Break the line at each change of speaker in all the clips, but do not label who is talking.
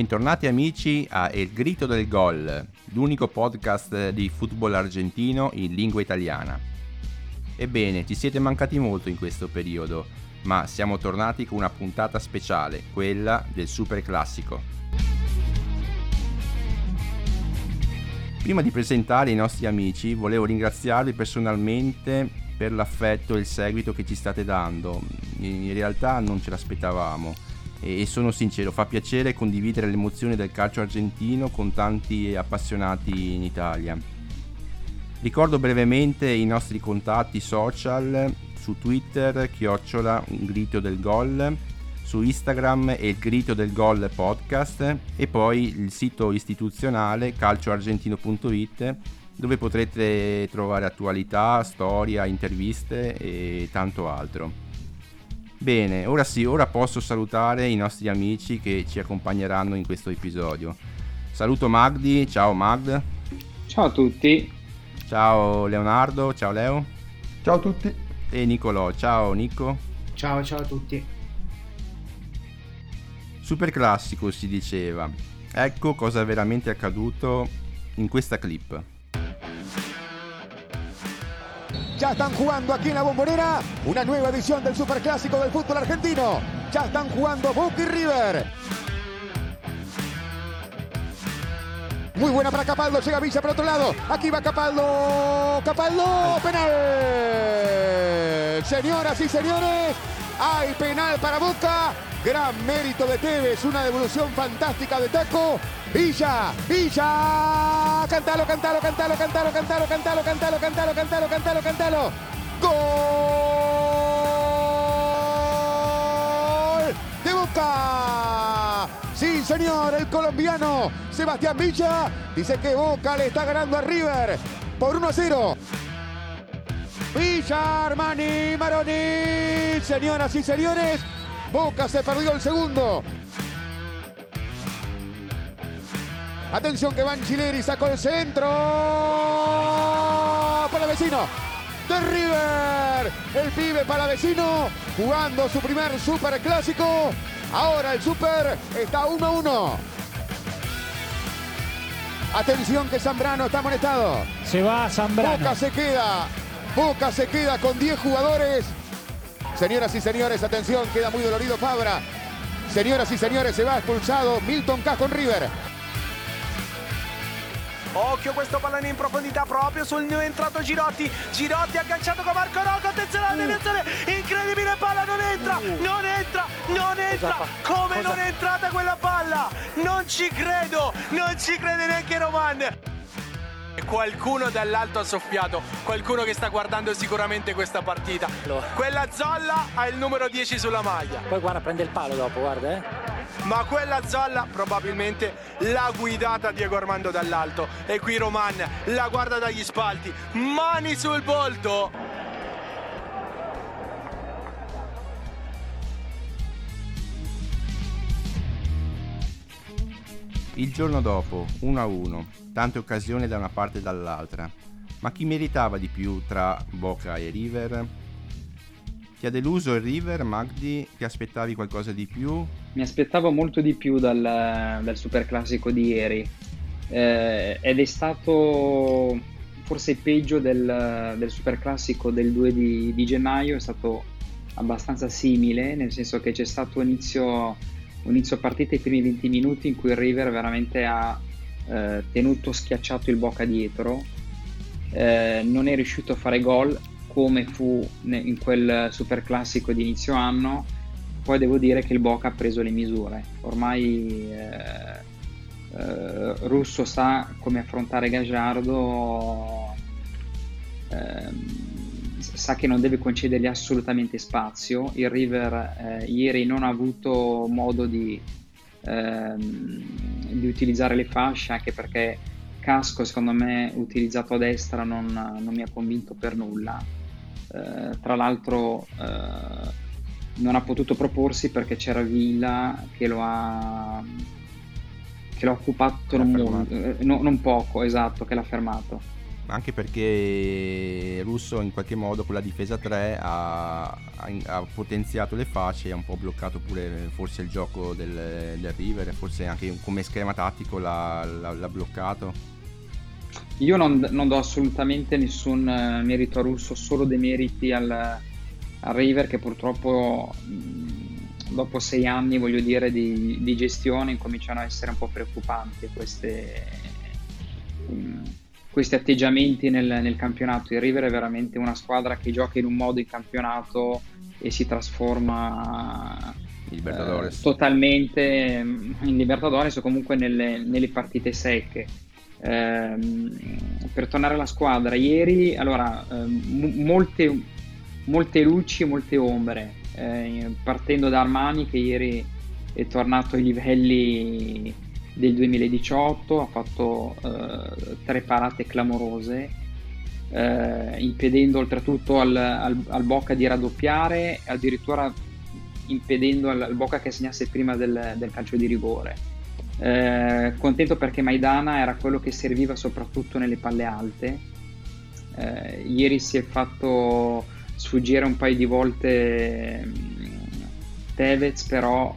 Bentornati amici a El Grito del Gol, l'unico podcast di football argentino in lingua italiana. Ebbene, ci siete mancati molto in questo periodo, ma siamo tornati con una puntata speciale, quella del Super Classico. Prima di presentare i nostri amici, volevo ringraziarvi personalmente per l'affetto e il seguito che ci state dando. In realtà non ce l'aspettavamo e sono sincero, fa piacere condividere le emozioni del calcio argentino con tanti appassionati in Italia. Ricordo brevemente i nostri contatti social su Twitter, chiocciola un grito del gol, su Instagram e il grito del gol podcast e poi il sito istituzionale calcioargentino.it dove potrete trovare attualità, storia, interviste e tanto altro. Bene, ora sì, ora posso salutare i nostri amici che ci accompagneranno in questo episodio. Saluto Magdi, ciao Magd.
Ciao a tutti.
Ciao Leonardo, ciao Leo.
Ciao a tutti.
E Nicolò, ciao Nico.
Ciao, ciao a tutti.
Super classico si diceva. Ecco cosa è veramente accaduto in questa clip.
Ya están jugando aquí en la bombonera una nueva edición del Superclásico del fútbol argentino. Ya están jugando Boca y River. Muy buena para Capaldo, llega Villa por otro lado. Aquí va Capaldo. Capaldo, penal. Señoras y señores, hay penal para Boca. Gran mérito de Tevez, una devolución fantástica de Taco. Villa, Villa. Cantalo, cantalo, cantalo, cantalo, cantalo, cantalo, cantalo, cantalo, cantalo, cantalo, cantalo. Gol de Boca. Sí, señor, el colombiano Sebastián Villa dice que Boca le está ganando a River por 1 a 0. Villa, Armani, Maroni, señoras y señores, Boca se perdió el segundo. Atención que Van Chileri sacó el centro. Para vecino. De River. El pibe para vecino. Jugando su primer super clásico. Ahora el super está 1 a 1. Atención que Zambrano está amonestado.
Se va Zambrano.
Boca se queda. Boca se queda con 10 jugadores. Señoras y señores, atención, queda muy dolorido Fabra. Señoras y señores, se va expulsado Milton K con River.
Occhio questo pallone in profondità proprio sul new entrato Girotti. Girotti agganciato con Marco Rocco. Attenzione alla deviazione. Incredibile palla, non entra. Non entra, non entra. Come non è entrata quella palla? Non ci credo. Non ci crede neanche Roman. Qualcuno dall'alto ha soffiato, qualcuno che sta guardando sicuramente questa partita. Quella Zolla ha il numero 10 sulla maglia.
Poi guarda, prende il palo dopo, guarda, eh.
Ma quella Zolla probabilmente l'ha guidata Diego Armando dall'alto. E qui Roman la guarda dagli spalti. Mani sul volto.
Il giorno dopo, 1-1, tante occasioni da una parte e dall'altra. Ma chi meritava di più tra Boca e River? Ti ha deluso il River, Magdi? Ti aspettavi qualcosa di più?
Mi aspettavo molto di più dal, dal super classico di ieri eh, ed è stato forse peggio del, del super classico del 2 di, di, gennaio, è stato abbastanza simile, nel senso che c'è stato inizio, un inizio partita i primi 20 minuti in cui il River veramente ha eh, tenuto schiacciato il Boca dietro, eh, non è riuscito a fare gol come fu in quel super classico di inizio anno, poi devo dire che il Boca ha preso le misure. Ormai eh, eh, Russo sa come affrontare Gagliardo, ehm, sa che non deve concedergli assolutamente spazio. Il River eh, ieri non ha avuto modo di, ehm, di utilizzare le fasce, anche perché Casco, secondo me, utilizzato a destra non, non mi ha convinto per nulla. Eh, tra l'altro eh, non ha potuto proporsi perché c'era Villa che lo ha, che l'ha occupato non, eh, no, non, poco, esatto, che l'ha fermato.
Anche perché Russo in qualche modo con la difesa 3 ha, ha, potenziato le facce e ha un po' bloccato pure forse il gioco del, del River, forse anche come schema tattico l'ha, l'ha, l'ha bloccato.
Io non, non, do assolutamente nessun eh, merito a Russo, solo dei meriti al, al River che purtroppo dopo sei anni voglio dire di, di, gestione incominciano a essere un po' preoccupanti queste, um, questi atteggiamenti nel, nel, campionato. Il River è veramente una squadra che gioca in un modo in campionato e si trasforma eh, totalmente mm, in Libertadores o comunque nelle, nelle partite secche. Eh, per tornare alla squadra, ieri allora, eh, m- molte, molte luci e molte ombre eh, partendo da Armani che ieri è tornato ai livelli del 2018, ha fatto eh, tre parate clamorose, eh, impedendo oltretutto al, al, al, Bocca di raddoppiare, addirittura impedendo al, al Bocca che segnasse prima del, del calcio di rigore. Eh, contento perché Maidana era quello che serviva soprattutto nelle palle alte. Eh, ieri si è fatto sfuggire un paio di volte mm, Tevez, però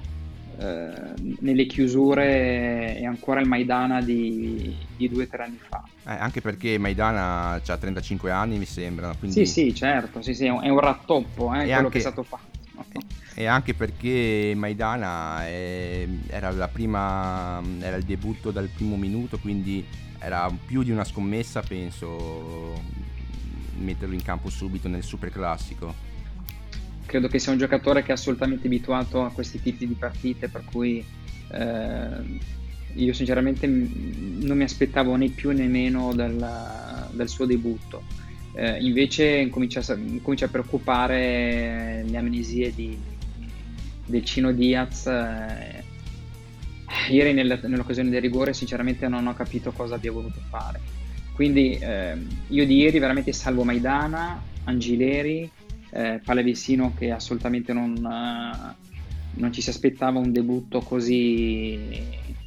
eh, nelle chiusure è ancora il Maidana di, di due o tre anni fa.
Eh, anche perché Maidana ha 35 anni, mi sembra. Quindi...
Sì, sì, certo, sì, sì, è, un, rattoppo eh, quello anche... che è stato fatto.
E anche perché Maidana è, era, prima, era il debutto dal primo minuto, quindi era più di una scommessa, penso, metterlo in campo subito nel super classico.
Credo che sia un giocatore che è assolutamente abituato a questi tipi di partite, per cui eh, io sinceramente non mi aspettavo né più né meno del, del suo debutto. Eh, invece incomincia a, preoccupare le amnesie di, del Cino Diaz. Eh, ieri nel, nell'occasione del rigore sinceramente non ho capito cosa abbia voluto fare quindi eh, io di ieri veramente salvo Maidana, Angileri, eh, Palevissino che assolutamente non, uh, non, ci si aspettava un debutto così,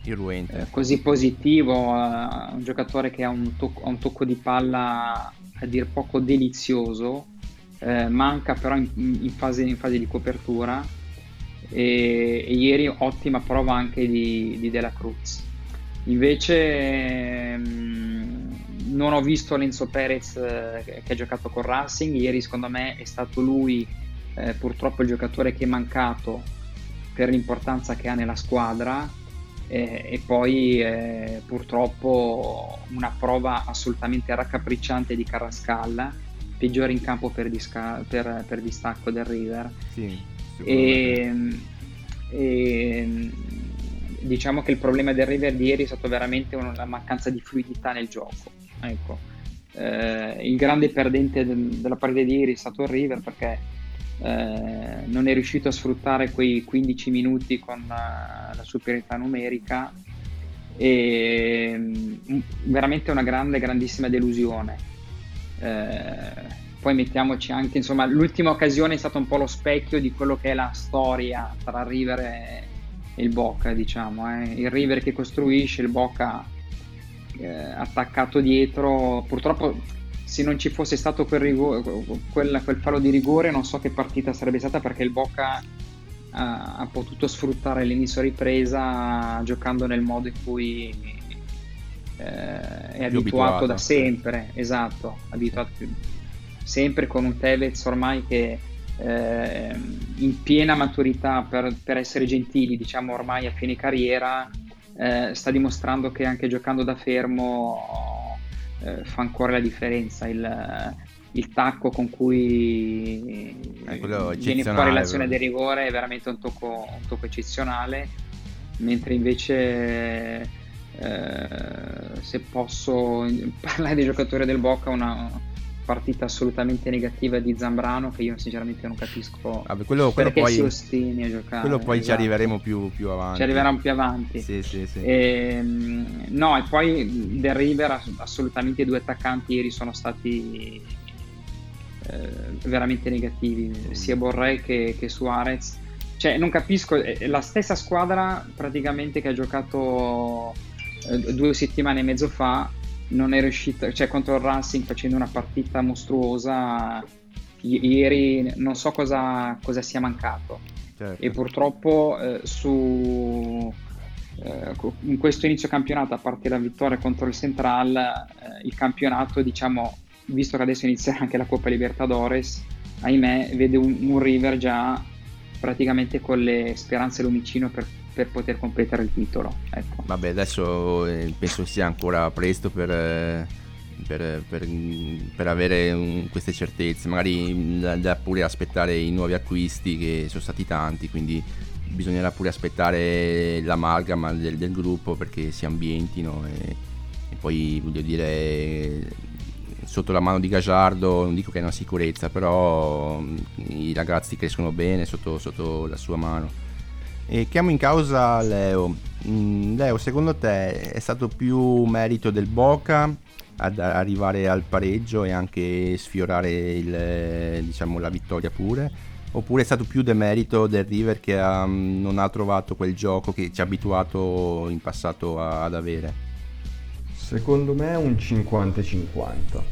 eh,
così positivo, uh, un giocatore che ha un, to- un, tocco di palla a dir poco delizioso, eh, manca però in, in, fase, in, fase, di copertura e, e, ieri ottima prova anche di, di Dela Cruz. Invece... Um, non ho visto Lenzo Perez eh, che ha giocato con Racing, ieri secondo me è stato lui eh, purtroppo il giocatore che è mancato per l'importanza che ha nella squadra. Eh, e poi eh, purtroppo una prova assolutamente raccapricciante di Carrascal, peggiore in campo per, disca- per, per distacco del River.
Sì,
e, e, diciamo che il problema del River di ieri è stato veramente una mancanza di fluidità nel gioco Ecco. Eh, il grande perdente del, della partita di ieri è stato il River perché eh, non è riuscito a sfruttare quei 15 minuti con uh, la superiorità numerica e um, veramente una grande, grandissima delusione. Eh, poi mettiamoci anche, insomma, l'ultima occasione è stata un po' lo specchio di quello che è la storia tra River e, il Boca, diciamo. Eh. Il River che costruisce, il Boca eh, attaccato dietro. Purtroppo se non ci fosse stato quel, rigore, quel, quel fallo di rigore non so che partita sarebbe stata perché il Boca ha, ha potuto sfruttare l'inizio ripresa giocando nel modo in cui eh, è abituato, abituato, da sempre, esatto, abituato sempre con un Tevez ormai che eh, in piena maturità per, per essere gentili, diciamo ormai a fine carriera, eh, sta dimostrando che anche giocando da fermo eh, fa ancora la differenza. Il, il tacco con cui eh, viene fuori l'azione del rigore è veramente un tocco, un tocco eccezionale, mentre invece eh, se posso parlare dei giocatori del Bocca, una, partita assolutamente negativa di Zambrano che io sinceramente non capisco
Vabbè, quello, quello
perché
poi,
si ostini a giocare.
Quello poi esatto. ci arriveremo più, più, avanti.
Ci arriveremo più avanti.
Sì, sì, sì.
E, ehm, no, e poi del River assolutamente i due attaccanti ieri sono stati eh, veramente negativi, sia Borré che, che Suarez. Cioè, non capisco, la stessa squadra praticamente che ha giocato eh, due settimane e mezzo fa non è riuscito, cioè contro il Racing facendo una partita mostruosa, i- ieri non so cosa, cosa sia mancato
Certo.
e purtroppo eh, su, eh, in questo inizio campionato, a parte la vittoria contro il Central, eh, il campionato, diciamo, visto che adesso inizia anche la Coppa Libertadores, ahimè, vede un, un River già praticamente con le speranze lumicino per, per poter completare il titolo. Ecco.
Vabbè, adesso eh, penso sia ancora presto per, eh, per, per- per avere un- queste certezze. Magari mm, da, pure aspettare i nuovi acquisti che sono stati tanti, quindi bisognerà pure aspettare l'amalgama del, del gruppo perché si ambientino e, e poi voglio dire sotto la mano di Gagliardo non dico che è una sicurezza, però mm, i ragazzi crescono bene sotto, sotto la sua mano. E chiamo in causa Leo. Mm, Leo, secondo te è stato più merito del Boca ad arrivare al pareggio e anche sfiorare il, diciamo, la vittoria pure? Oppure è stato più demerito del River che ha- non ha trovato quel gioco che ci ha abituato in passato a- ad avere?
Secondo me è un 50-50.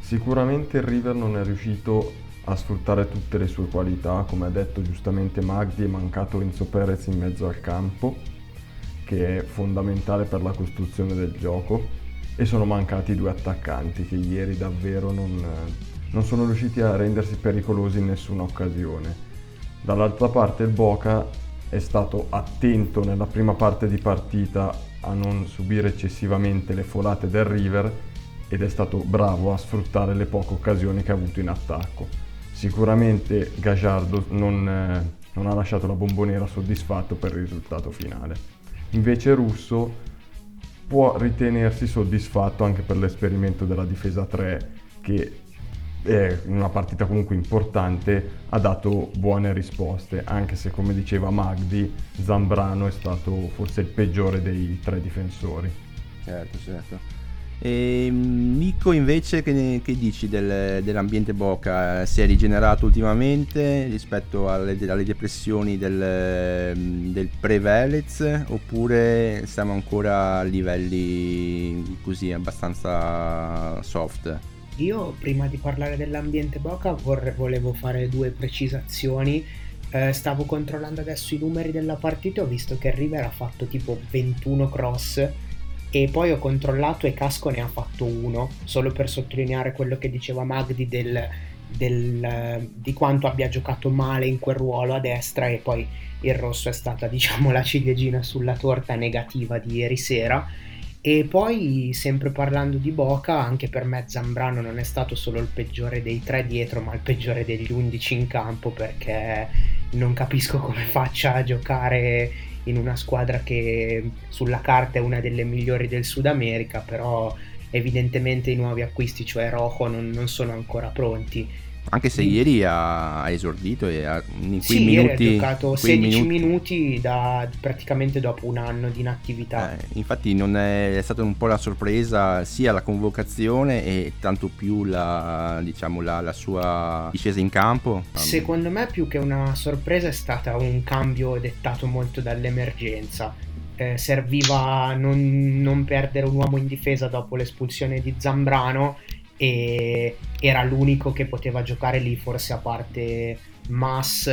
Sicuramente il River non è riuscito a sfruttare tutte le sue qualità, come ha detto giustamente Magdi, è mancato Enzo Perez in mezzo al campo, che è fondamentale per la costruzione del gioco, e sono mancati due attaccanti che ieri davvero non, non sono riusciti a rendersi pericolosi in nessuna occasione. Dall'altra parte il Boca è stato attento nella prima parte di partita a non subire eccessivamente le folate del River ed è stato bravo a sfruttare le poche occasioni che ha avuto in attacco. Sicuramente Gagliardo non, eh, non ha lasciato la bomboniera soddisfatto per il risultato finale. Invece Russo può ritenersi soddisfatto anche per l'esperimento della difesa 3 che in una partita comunque importante ha dato buone risposte, anche se come diceva Magdi, Zambrano è stato forse il peggiore dei tre difensori.
Certo, certo. E Nico invece che, ne- che dici del- dell'ambiente Boca? Si è rigenerato ultimamente rispetto alle, alle depressioni del, del pre-Velez oppure siamo ancora a livelli così abbastanza soft?
Io prima di parlare dell'ambiente Boca vorre- volevo fare due precisazioni. Eh, stavo controllando adesso i numeri della partita e ho visto che River ha fatto tipo 21 cross e poi ho controllato e Casco ne ha fatto uno, solo per sottolineare quello che diceva Magdi del, del, di quanto abbia giocato male in quel ruolo a destra e poi il rosso è stata diciamo la ciliegina sulla torta negativa di ieri sera. E poi, sempre parlando di Boca, anche per me Zambrano non è stato solo il peggiore dei tre dietro, ma il peggiore degli undici in campo perché non capisco come faccia a giocare in una squadra che sulla carta è una delle migliori del Sud America, però evidentemente i nuovi acquisti, cioè Rojo, non, non sono ancora pronti.
Anche se ieri ha, ha esordito e ha, in
Sì, ieri
minuti...
ha giocato
in quei
16 minuti, da, praticamente dopo un anno di inattività.
Eh, infatti non è, è stata un po' la sorpresa sia la convocazione e tanto più la, diciamo, la, la sua discesa in campo.
Secondo me più che una sorpresa è stata un cambio dettato molto dall'emergenza. Eh, serviva non, non perdere un uomo in difesa dopo l'espulsione di Zambrano e era l'unico che poteva giocare lì forse a parte Mas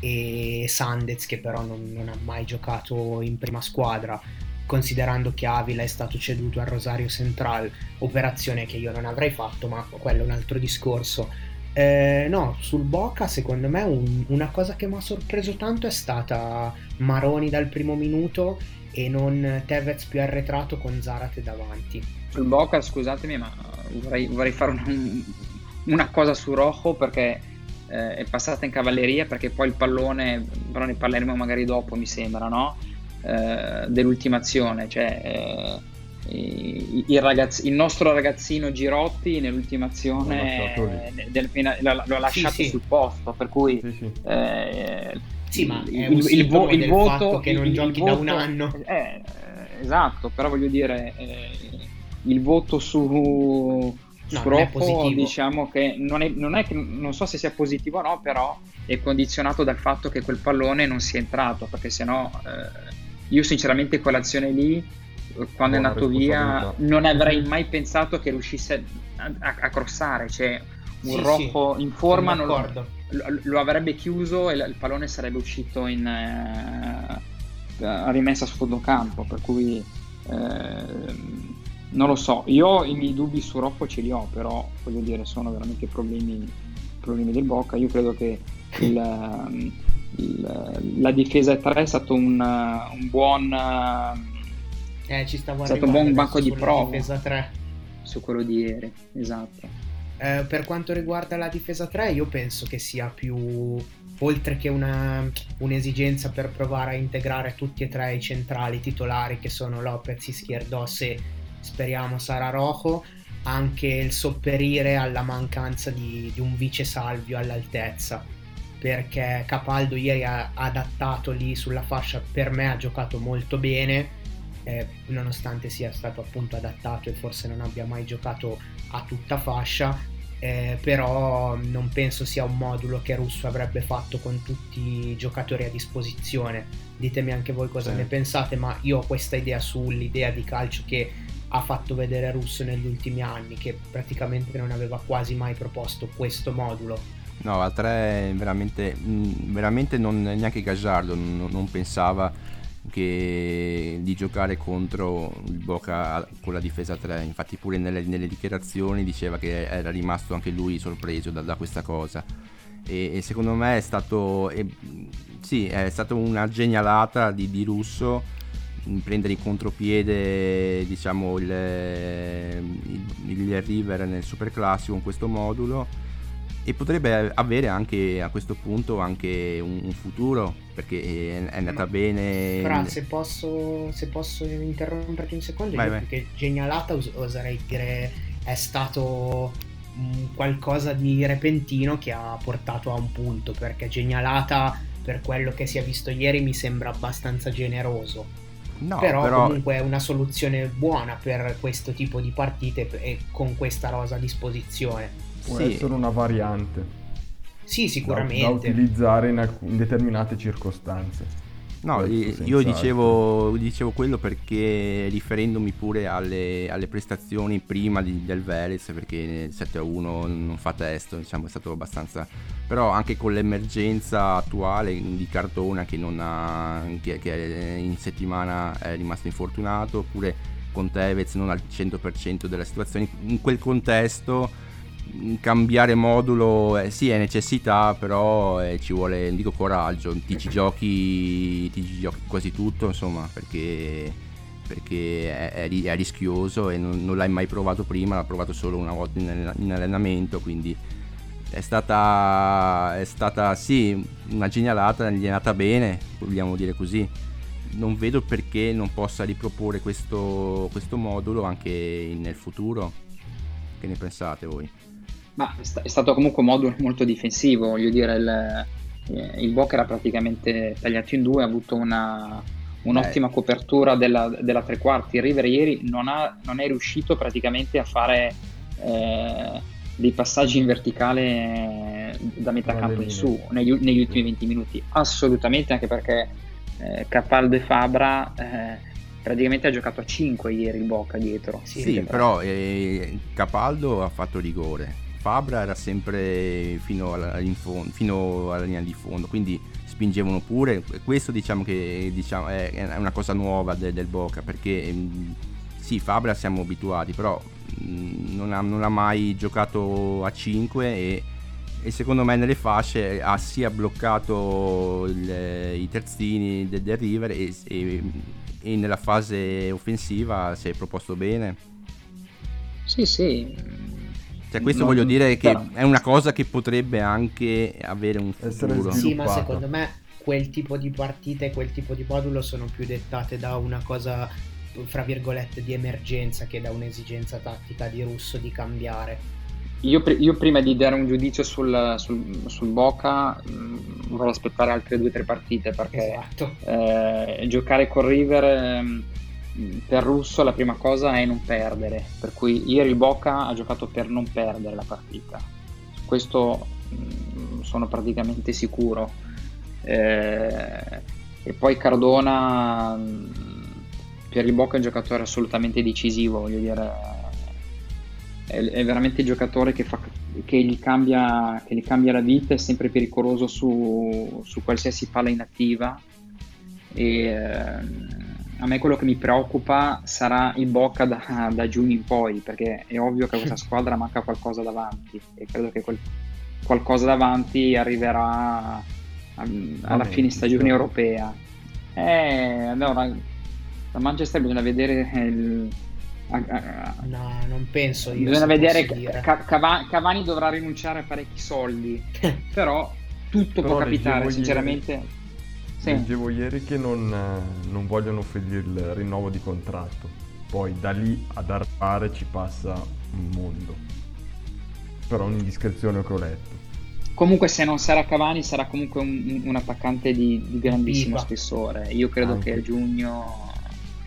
e Sandez che però non, non ha mai giocato in prima squadra. Considerando che Avila è stato ceduto al Rosario Central operazione che io non avrei fatto ma quello è un altro discorso. Eh, no, sul Boca secondo me un- una cosa che mi ha sorpreso tanto è stata Maroni dal primo minuto e non Tevez più arretrato con Zarate davanti.
Sul Boca, scusatemi, ma vorrei, vorrei fare un- una cosa su Rojo perché eh, è passata in cavalleria perché poi il pallone, però ne parleremo magari dopo mi sembra, no? Eh, dell'ultimazione, cioè eh, il, ragazz- il nostro ragazzino Girotti nell'ultimazione
lì.
eh, del l'ha, l'ha lasciato
sì.
sul posto, per cui
Sì, sì.
ma è
il,
un
il, vo- il
del
voto
fatto che non
il-
giochi da un
voto-
anno.
eh, esatto, però voglio dire eh, il voto su, su
No, non è
Rocco,
positivo.
diciamo che non è, non è che non so se sia positivo o no, però è condizionato dal fatto che quel pallone non sia entrato, perché sennò eh, io sinceramente quell'azione lì quando è andato via non avrei mai pensato che riuscisse a, a, a crossare, cioè un sì, Rocco sì, in forma non lo, lo, avrebbe chiuso e il pallone sarebbe uscito in eh, rimessa a sfondo campo, per cui eh, non lo so, io i miei dubbi su Rocco ce li ho, però voglio dire sono veramente problemi, problemi del Bocca, io credo che il, il, la difesa 3 è stato un, un buon
eh, ci stavo
è stato un buon banco di prova
difesa 3
su quello di ieri esatto
eh, per quanto riguarda la difesa 3 io penso che sia più oltre che una, un'esigenza per provare a integrare tutti e tre i centrali titolari che sono Lopez, Izquierdos e speriamo sarà Rojo anche il sopperire alla mancanza di, di un vice salvio all'altezza. Perché Capaldo ieri ha adattato lì sulla fascia, per me ha giocato molto bene, eh, nonostante sia stato appunto adattato e forse non abbia mai giocato a tutta fascia, eh, però non penso sia un modulo che Russo avrebbe fatto con tutti i giocatori a disposizione. Ditemi anche voi cosa sì. ne pensate, ma io ho questa idea sull'idea di calcio che ha fatto vedere Russo negli ultimi anni, che praticamente non aveva quasi mai proposto questo modulo
No, a 3 veramente, mm, veramente non, neanche Gagliardo non, non, pensava che di giocare contro il Boca con la difesa 3, infatti pure nelle, nelle dichiarazioni diceva che era rimasto anche lui sorpreso da, da questa cosa. E, e, secondo me è stato, è, sì, è stata una genialata di, di Russo prendere in contropiede diciamo il, il, il River nel superclassico con questo modulo e potrebbe avere anche a questo punto anche un, un futuro perché è, andata Ma, bene
Fra, se posso, se posso interromperti un secondo vai, vai. perché genialata os- oserei dire è stato qualcosa di repentino che ha portato a un punto perché genialata per quello che si è visto ieri mi sembra abbastanza generoso No, però, però, comunque è una soluzione buona per questo tipo di partite e con questa rosa a disposizione
può sì. essere una variante.
Sì, sicuramente.
Da, da utilizzare in, alc- in, determinate circostanze.
No, io dicevo, dicevo, quello perché riferendomi pure alle, alle prestazioni prima di, del Velez, perché il 7-1 non fa testo, diciamo, è stato abbastanza... Però anche con l'emergenza attuale di Cardona che, ha, che, che in settimana è rimasto infortunato, oppure con Tevez non al 100% delle situazioni, in quel contesto cambiare modulo eh, sì è necessità però eh, ci vuole dico coraggio ti ci giochi ti ci giochi quasi tutto insomma perché, perché è, è, è, rischioso e non, non, l'hai mai provato prima l'ha provato solo una volta in, in allenamento quindi è stata, è stata sì una genialata gli è andata bene vogliamo dire così non vedo perché non possa riproporre questo, questo modulo anche nel futuro che ne pensate voi?
Ma è stato comunque un modulo molto difensivo, voglio dire, il, eh, il Boca era praticamente tagliato in due, ha avuto una, un'ottima eh. copertura della, della, tre quarti. Il River ieri non, ha, non, è riuscito praticamente a fare eh, dei passaggi in verticale da metà campo in su negli, negli, ultimi 20 minuti, assolutamente, anche perché eh, Capaldo e Fabra eh, praticamente ha giocato a 5 ieri il Bocca dietro.
Sì, sì però eh, Capaldo ha fatto rigore, Fabra era sempre fino alla, fino alla, linea di fondo, quindi spingevano pure. Questo diciamo che diciamo, è, una cosa nuova de, del Boca, perché mm, sì, Fabra siamo abituati, però mm, non, ha, non, ha, mai giocato a 5 e, e, secondo me nelle fasce ha sia bloccato il, i terzini del, del River e, e, e nella fase offensiva si è proposto bene.
Sì, sì,
cioè, questo non, voglio dire che però... è una cosa che potrebbe anche avere un futuro.
Sì, ma secondo me quel tipo di partite, quel tipo di modulo sono più dettate da una cosa, fra virgolette, di emergenza che da un'esigenza tattica di Russo di cambiare.
Io, io prima di dare un giudizio sul, sul, sul Boca mh, mm, vorrei aspettare altre due o tre partite perché esatto. eh, giocare con River... Eh, per Russo la prima cosa è non perdere, per cui ieri Boca ha giocato per non perdere la partita. Questo mh, mm, sono praticamente sicuro. Eh, e poi Cardona, mm, per il Boca è un giocatore assolutamente decisivo, voglio dire, è, è veramente il giocatore che, fa, che, gli cambia, che, gli cambia, la vita, è sempre pericoloso su, su qualsiasi palla inattiva e eh, a me quello che mi preoccupa sarà il Boca da, da, giugno in poi, perché è ovvio che a questa squadra manca qualcosa davanti e credo che quel qualcosa davanti arriverà alla fine stagione europea. Eh, allora, da Manchester bisogna vedere il,
no, non penso.
Io bisogna vedere. Ca- Cavani, Cavani dovrà rinunciare a parecchi soldi, però tutto però può capitare, sinceramente.
Sì. Leggevo ieri che non, non vogliono offrire il rinnovo di contratto. Poi da lì ad arrivare ci passa un mondo. Però un'indiscrezione che ho letto.
Comunque, se non sarà Cavani, sarà comunque un, un attaccante di, di grandissimo Viva. spessore. Io credo Anche. che a giugno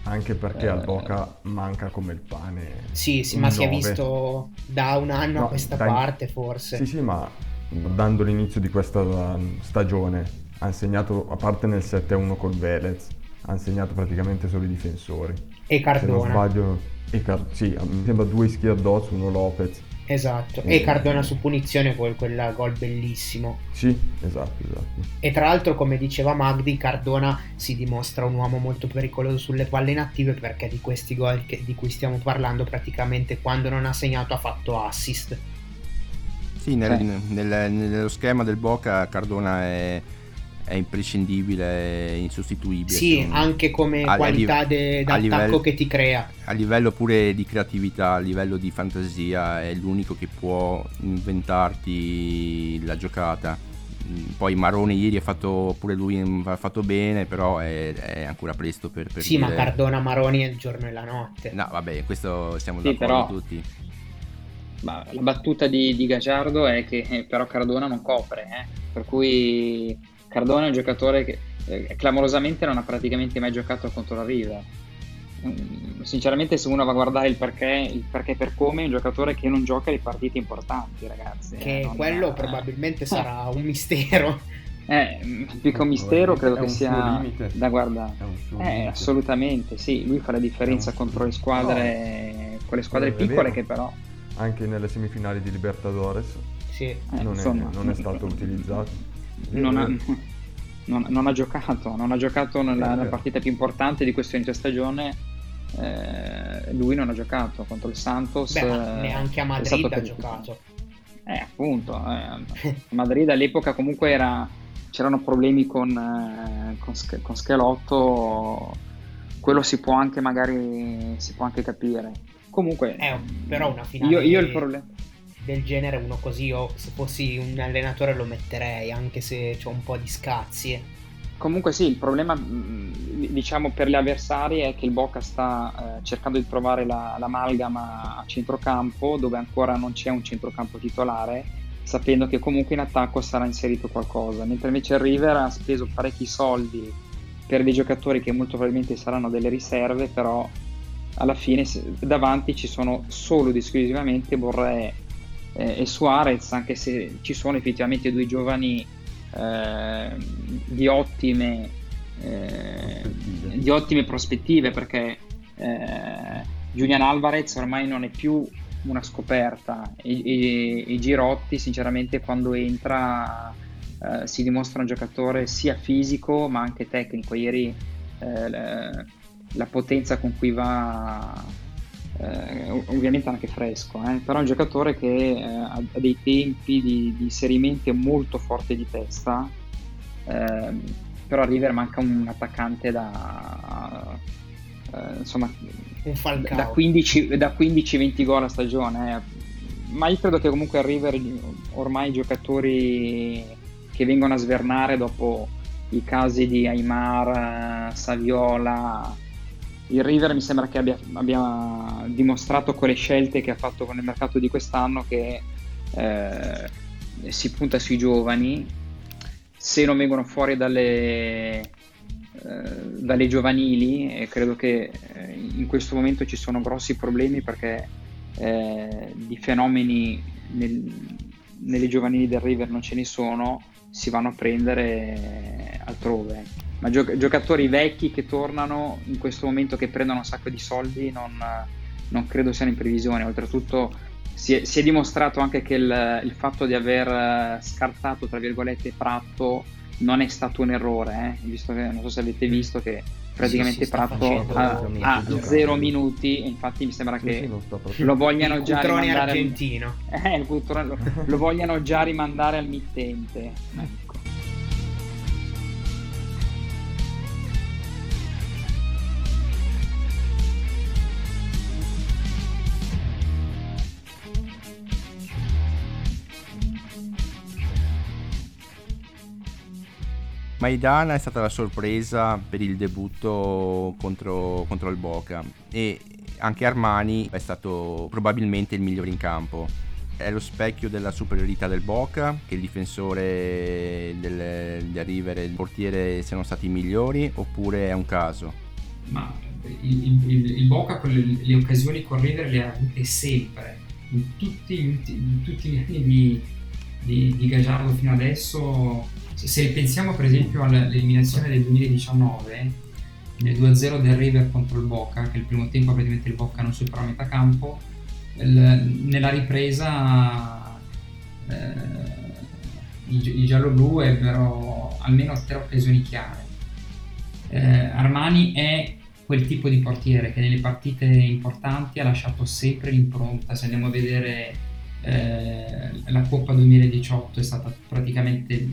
anche perché eh, al Boca manca come il pane.
Sì, sì, ma 9. si è visto da un anno no, a questa dai, parte forse.
Sì, sì, ma dando l'inizio di questa stagione ha insegnato, a parte nel 7-1 col Velez, ha insegnato praticamente solo i difensori.
E Cardona. Se non
sbaglio, e Car- sì, mi sembra due ischi addosso, uno Lopez
Esatto, e, e Cardona su punizione con quel gol bellissimo.
Sì, esatto, esatto.
E tra l'altro, come diceva Magdi, Cardona si dimostra un uomo molto pericoloso sulle palle inattive perché di questi gol che, di cui stiamo parlando praticamente quando non ha segnato ha fatto assist.
Sì, nel, nel, nello schema del Boca Cardona è è imprescindibile, è insostituibile.
Sì, anche come a, qualità a de, d'attacco livello, che ti crea.
A livello pure di creatività, a livello di fantasia, è l'unico che può inventarti la giocata. Poi Marone ieri ha fatto pure lui ha fatto bene, però è, è ancora presto per, per
Sì,
dire...
ma Cardona Maroni è il giorno e la notte.
No, vabbè, questo siamo sì, d'accordo però... tutti.
Ma la battuta di, di Gagiardo è che eh, però Cardona non copre, eh? per cui Cardona è un giocatore che eh, clamorosamente non ha praticamente mai giocato contro la River. Mm, sinceramente, se uno va a guardare il perché, il perché per come, è un giocatore che non gioca le partite importanti, ragazzi.
Che
eh,
quello ha... probabilmente sarà un mistero.
Eh, più che un mistero, credo che sia da guardare. Eh, assolutamente, sì. Lui fa la differenza contro le squadre, no. con le squadre piccole che però.
Anche nelle semifinali di Libertadores
sì.
non, è, non, è, stato utilizzato
non ha, non, non ha, giocato, non ha giocato nella, nella, partita più importante di questo inizio stagione. Eh, lui non ha giocato contro il Santos.
Beh, eh, neanche a Madrid ha giocato.
Eh, appunto, eh, a Madrid all'epoca comunque era, c'erano problemi con, eh, con, con, Schelotto, quello si può anche magari si può anche capire. Comunque,
eh, però una finale
io, io il problema
del genere uno così o se fossi un allenatore lo metterei anche se ho un po' di scazzi
comunque sì il problema mm, diciamo per gli avversari è che il Boca sta eh, cercando di trovare la, l'amalgama a centrocampo dove ancora non c'è un centrocampo titolare sapendo che comunque in attacco sarà inserito qualcosa. Mentre invece il River ha speso parecchi soldi per dei giocatori che molto probabilmente saranno delle riserve però alla fine davanti ci sono solo ed esclusivamente Borré eh, e Suarez, anche se ci sono effettivamente due giovani eh, di, ottime, eh, di, ottime, prospettive, perché eh, Julian Alvarez ormai non è più una scoperta e, e, e Girotti sinceramente quando entra eh, si dimostra un giocatore sia fisico ma anche tecnico. Ieri eh, la potenza con cui va eh, ovviamente anche fresco, eh, però è un giocatore che eh, ha dei tempi di, di, inserimento molto forte di testa, ehm, però a River manca un attaccante da, eh, insomma, da 15-20 gol a stagione, eh. ma io credo che comunque a River ormai i giocatori che vengono a svernare dopo i casi di Aymar, Saviola, il River mi sembra che abbia, abbia, dimostrato con le scelte che ha fatto con il mercato di quest'anno che eh, si punta sui giovani. Se non vengono fuori dalle, eh, dalle giovanili e credo che eh, in questo momento ci sono grossi problemi perché eh, di fenomeni nel, nelle giovanili del River non ce ne sono si vanno a prendere altrove
ma gio- giocatori vecchi che tornano in questo momento che prendono un sacco di soldi non, non credo siano in previsione. Oltretutto si è, si è dimostrato anche che il, il, fatto di aver scartato, tra virgolette, Pratto non è stato un errore, eh? visto che non so se avete visto che praticamente sì, Pratto ha, ha zero minuti e infatti mi sembra sì, che sì, lo vogliano già rimandare
argentino.
Al, eh, lo, lo vogliano già rimandare al mittente.
Maidana è stata la sorpresa per il debutto contro, contro il Boca e anche Armani è stato probabilmente il migliore in campo. È lo specchio della superiorità del Boca, che il difensore del, del River e il portiere siano stati migliori, oppure è un caso?
Ma il, il, il Boca le, le, occasioni con River le ha avute sempre, in tutti, in tutti gli anni di, di, di Gagliardo fino adesso se pensiamo per esempio all'eliminazione del 2019, nel 2-0 del River contro il Boca, che il primo tempo praticamente il Boca non supera a metà campo, il, nella ripresa eh, i, i giallo-blu ebbero almeno tre occasioni chiare. Eh, Armani è quel tipo di portiere che nelle partite importanti ha lasciato sempre l'impronta. Se andiamo a vedere eh, la Coppa 2018 è stata praticamente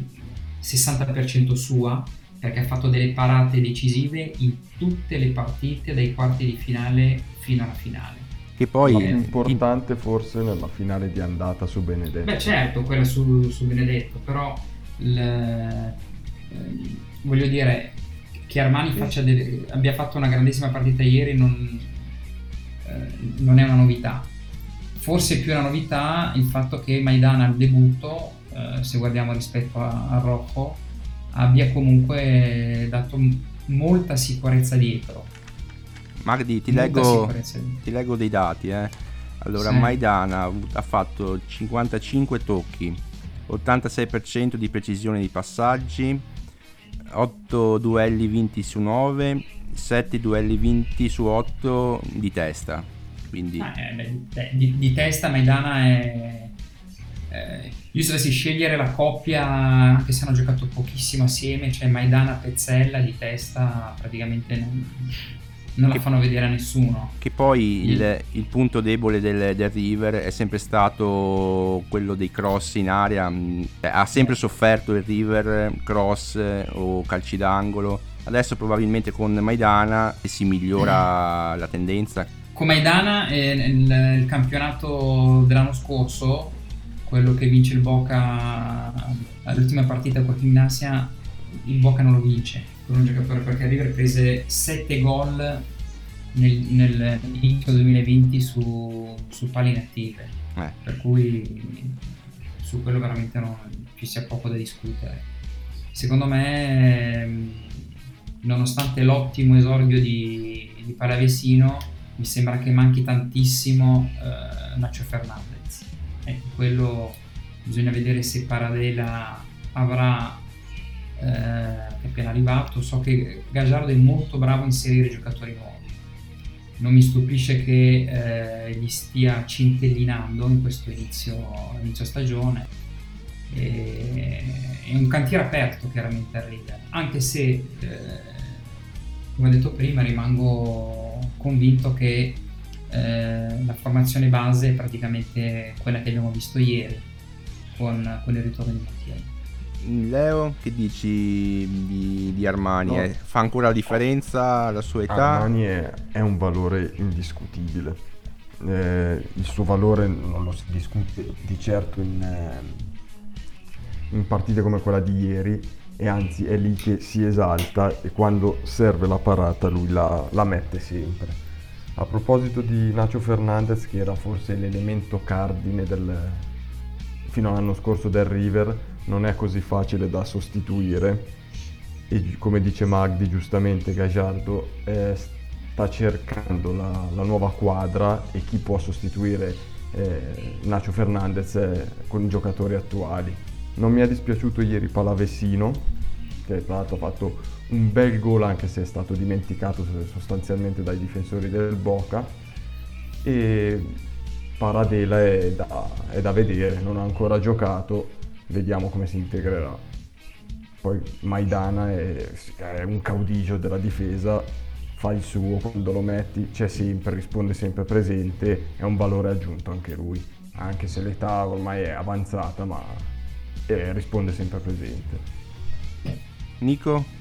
60% sua perché ha fatto delle parate decisive in tutte le partite dai quarti di finale fino alla finale.
Che poi è importante forse nella finale di andata su Benedetto.
Beh certo, quella su, su Benedetto, però il, eh, voglio dire che Armani delle, abbia fatto una grandissima partita ieri non, eh, non è una novità. Forse più una novità il fatto che Maidana al debutto eh, se guardiamo rispetto a, a Rocco, abbia comunque dato molta sicurezza dietro.
Magdi, ti, leggo, ti leggo, dei dati. Eh. Allora, sì. Maidana ha fatto 55 tocchi, 86% di precisione di passaggi, 8 duelli vinti su 9, 7 duelli vinti su 8 di testa. Quindi...
Ah, eh, beh, di, di, testa Maidana è eh, io se dovessi scegliere la coppia, anche se hanno giocato pochissimo assieme, cioè Maidana Pezzella di testa praticamente non, non la fanno vedere a nessuno.
Che poi il, il punto debole del, del, River è sempre stato quello dei cross in area, mm, ha sempre sofferto il River cross o calci d'angolo. Adesso probabilmente con Maidana si migliora mm. la tendenza.
Con Maidana eh, il, il campionato dell'anno scorso quello che vince il Boca all'ultima partita con Team Nasia il Boca non lo vince con un giocatore perché River prese 7 gol nel, nell'inizio 2020 su, su pali inattive eh. per cui su quello veramente no, ci sia poco da discutere secondo me nonostante l'ottimo esordio di, di Palavesino mi sembra che manchi tantissimo eh, Nacho Fernandez Ecco, quello bisogna vedere se Paradela avrà eh, appena arrivato. So che Gagliardo è molto bravo a inserire giocatori nuovi. Non mi stupisce che eh, gli stia cintellinando in questo inizio, inizio stagione. E, è un cantiere aperto chiaramente a River, anche se, eh, come ho detto prima, rimango convinto che eh, la formazione base è praticamente quella che abbiamo visto ieri con, con il ritorno di Mattia.
Leo, che dici di, di Armani? No. Eh, fa ancora la differenza alla sua età?
Armani è, è un valore indiscutibile. Eh, il suo valore non lo si discute di certo in, eh, in partite come quella di ieri e anzi è lì che si esalta e quando serve la parata lui la, la mette sempre. A proposito di Nacho Fernandez, che era forse l'elemento cardine del, fino all'anno scorso del River, non è così facile da sostituire. E come dice Magdi giustamente, Gagliardo eh, sta cercando la, la, nuova quadra e chi può sostituire eh, Nacho Fernandez con i giocatori attuali. Non mi è dispiaciuto ieri Palavesino, che tra l'altro ha fatto un bel gol anche se è stato dimenticato sostanzialmente dai difensori del Boca e Paradela è da, è da vedere, non ha ancora giocato, vediamo come si integrerà. Poi Maidana è, è un caudillo della difesa, fa il suo, quando lo metti c'è sempre, risponde sempre presente, è un valore aggiunto anche lui, anche se l'età ormai è avanzata, ma eh, risponde sempre presente.
Nico?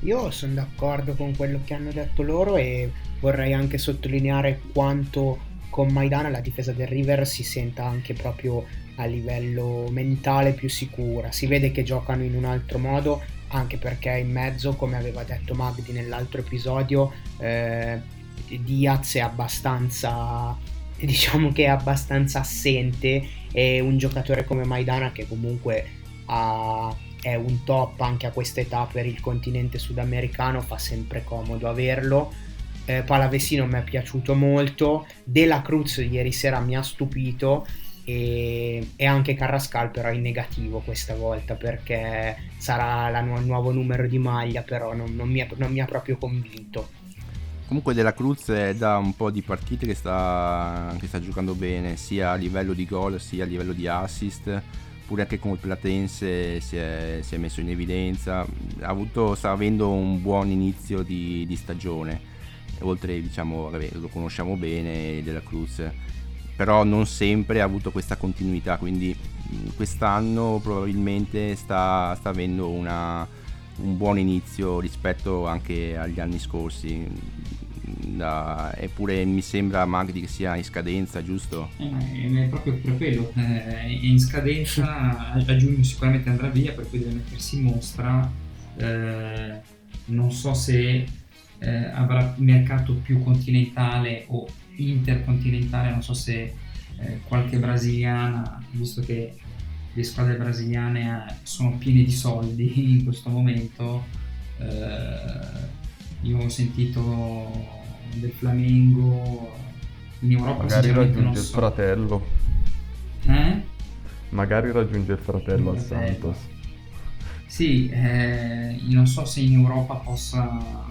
Io sono d'accordo con quello che hanno detto loro e vorrei anche sottolineare quanto con Maidana la difesa del River si senta anche proprio a livello mentale più sicura. Si vede che giocano in un altro modo, anche perché in mezzo, come aveva detto Magdi nell'altro episodio, eh, Diaz è abbastanza diciamo che è abbastanza assente e un giocatore come Maidana che comunque ha, è un top anche a questa età per il continente sudamericano fa sempre comodo averlo. Eh, Palavesino mi è piaciuto molto. Della Cruz ieri sera mi ha stupito e, e, anche Carrascal però in negativo questa volta perché sarà nu- il nuovo numero di maglia però non, non, mi è, non mi ha proprio convinto
comunque Della Cruz è da un po' di partite che sta, che sta giocando bene sia a livello di gol sia a livello di assist. Pure anche come Platense si è, si è messo in evidenza. Avuto, sta avendo un buon inizio di, di stagione. Oltre diciamo lo conosciamo bene della Cruz. Però non sempre ha avuto questa continuità quindi quest'anno probabilmente sta, sta avendo una, un buon inizio rispetto anche agli anni scorsi da, eppure mi sembra Magdi che sia in scadenza giusto?
Eh, è proprio per quello eh, è in scadenza a giugno sicuramente andrà via per cui deve mettersi in mostra eh, non so se eh, avrà mercato più continentale o intercontinentale, non so se eh, qualche brasiliana, visto che le squadre brasiliane eh, sono piene di soldi in questo momento, eh, io ho sentito del Flamengo in Europa.
Magari raggiunge
so.
il fratello.
Eh?
Magari raggiunge il fratello al Santos.
Sì, eh, non so se in Europa possa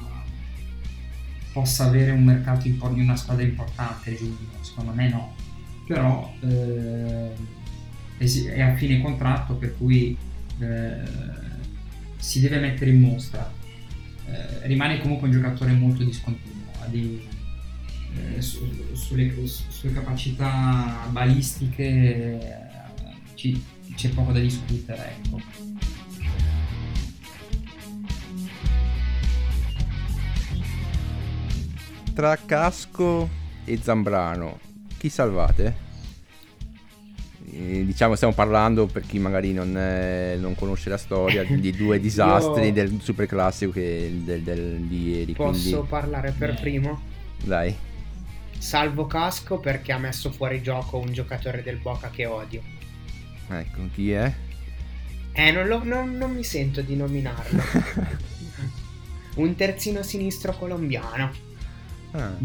possa avere un mercato di una squadra importante Giugno, secondo me no, però eh, è a fine contratto per cui eh, si deve mettere in mostra. Eh, rimane comunque un giocatore molto discontinuo, di, eh, su, sulle, sulle, capacità balistiche eh, ci, c'è poco da discutere. Ecco.
tra Casco e Zambrano, chi salvate? Eh, diciamo stiamo parlando per chi magari non, è, non conosce la storia di due disastri del super classico che del, del, di ieri
posso
quindi...
parlare per primo?
dai
salvo Casco perché ha messo fuori gioco un giocatore del Boca che odio
ecco chi è?
eh non, lo, non, non mi sento di nominarlo un terzino sinistro colombiano Ah.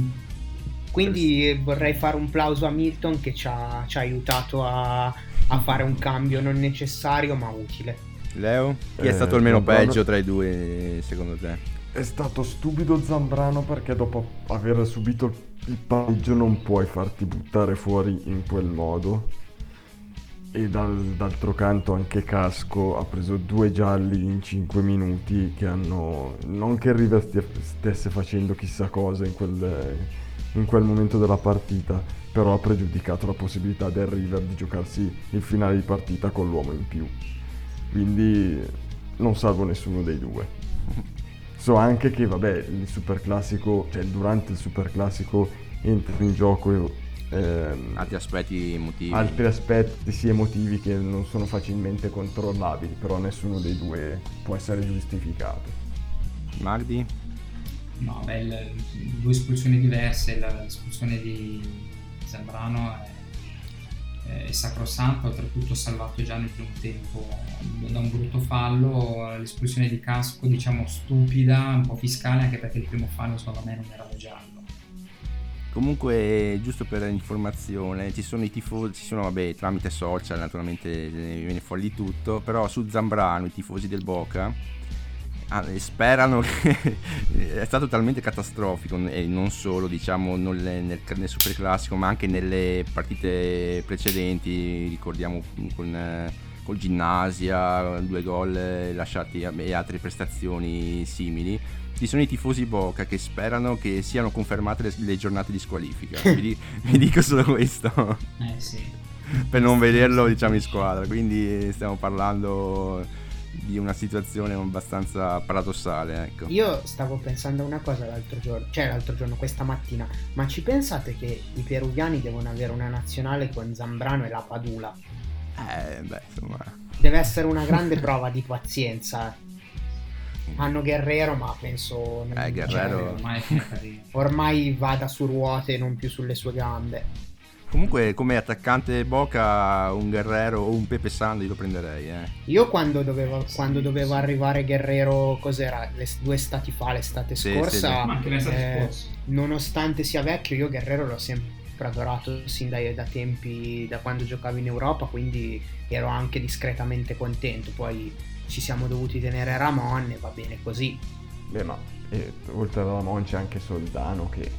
Quindi vorrei fare un plauso a Milton che ci ha, ci ha aiutato a, a, fare un cambio non necessario ma utile.
Leo, chi è stato eh, il meno Zambrano... peggio tra i due secondo te?
È stato stupido Zambrano perché dopo aver subito il pareggio non puoi farti buttare fuori in quel modo. E dal, d'altro canto anche Casco ha preso due gialli in 5 minuti che hanno... Non che River stesse facendo chissà cosa in quel, in quel momento della partita, però ha pregiudicato la possibilità del River di giocarsi il finale di partita con l'uomo in più. Quindi non salvo nessuno dei due. So anche che, vabbè, il superclassico, cioè durante il superclassico entra in gioco
ehm, altri aspetti emotivi.
Altri aspetti sì emotivi che non sono facilmente controllabili, però nessuno dei due può essere giustificato.
Magdi?
No, beh, le, due espulsioni diverse, l'espulsione di Zambrano è, è sacrosanta, oltretutto salvato già nel primo tempo da un brutto fallo, l'espulsione di Casco diciamo stupida, un po' fiscale anche perché il primo fallo secondo me non era giallo.
Comunque, giusto per informazione, ci sono i tifosi, ci sono, vabbè, tramite social naturalmente viene fuori di tutto, però su Zambrano, i tifosi del Boca, ah, sperano che è stato talmente catastrofico e non solo diciamo nel, nel, nel super classico ma anche nelle partite precedenti ricordiamo con, col Ginnasia due gol lasciati e altre prestazioni simili ci sono i tifosi Boca che sperano che siano confermate le, le giornate di squalifica. Vi, vi dico solo questo.
Eh sì.
Per non vederlo diciamo in squadra. Quindi stiamo parlando di una situazione abbastanza paradossale. Ecco.
Io stavo pensando una cosa l'altro giorno, cioè l'altro giorno, questa mattina, ma ci pensate che i peruviani devono avere una nazionale con Zambrano e la Padula?
Eh, beh, insomma.
Deve essere una grande prova di pazienza. Hanno Guerrero, ma penso.
Eh, Guerrero.
Ormai,
ormai vada su ruote, non più sulle sue gambe.
Comunque come attaccante Boca un Guerrero o un Pepe Sandi lo prenderei. Eh.
Io quando dovevo, quando dovevo, arrivare Guerrero, cos'era? Le, due estati fa, l'estate
Sì,
scorsa,
sì, sì.
eh, nonostante sia vecchio, io Guerrero l'ho sempre adorato sin dai, da tempi, da quando giocavo in Europa, quindi ero anche discretamente contento. Poi ci siamo dovuti tenere Ramon e va bene così.
Beh, ma eh, oltre a Ramon c'è anche Soldano che,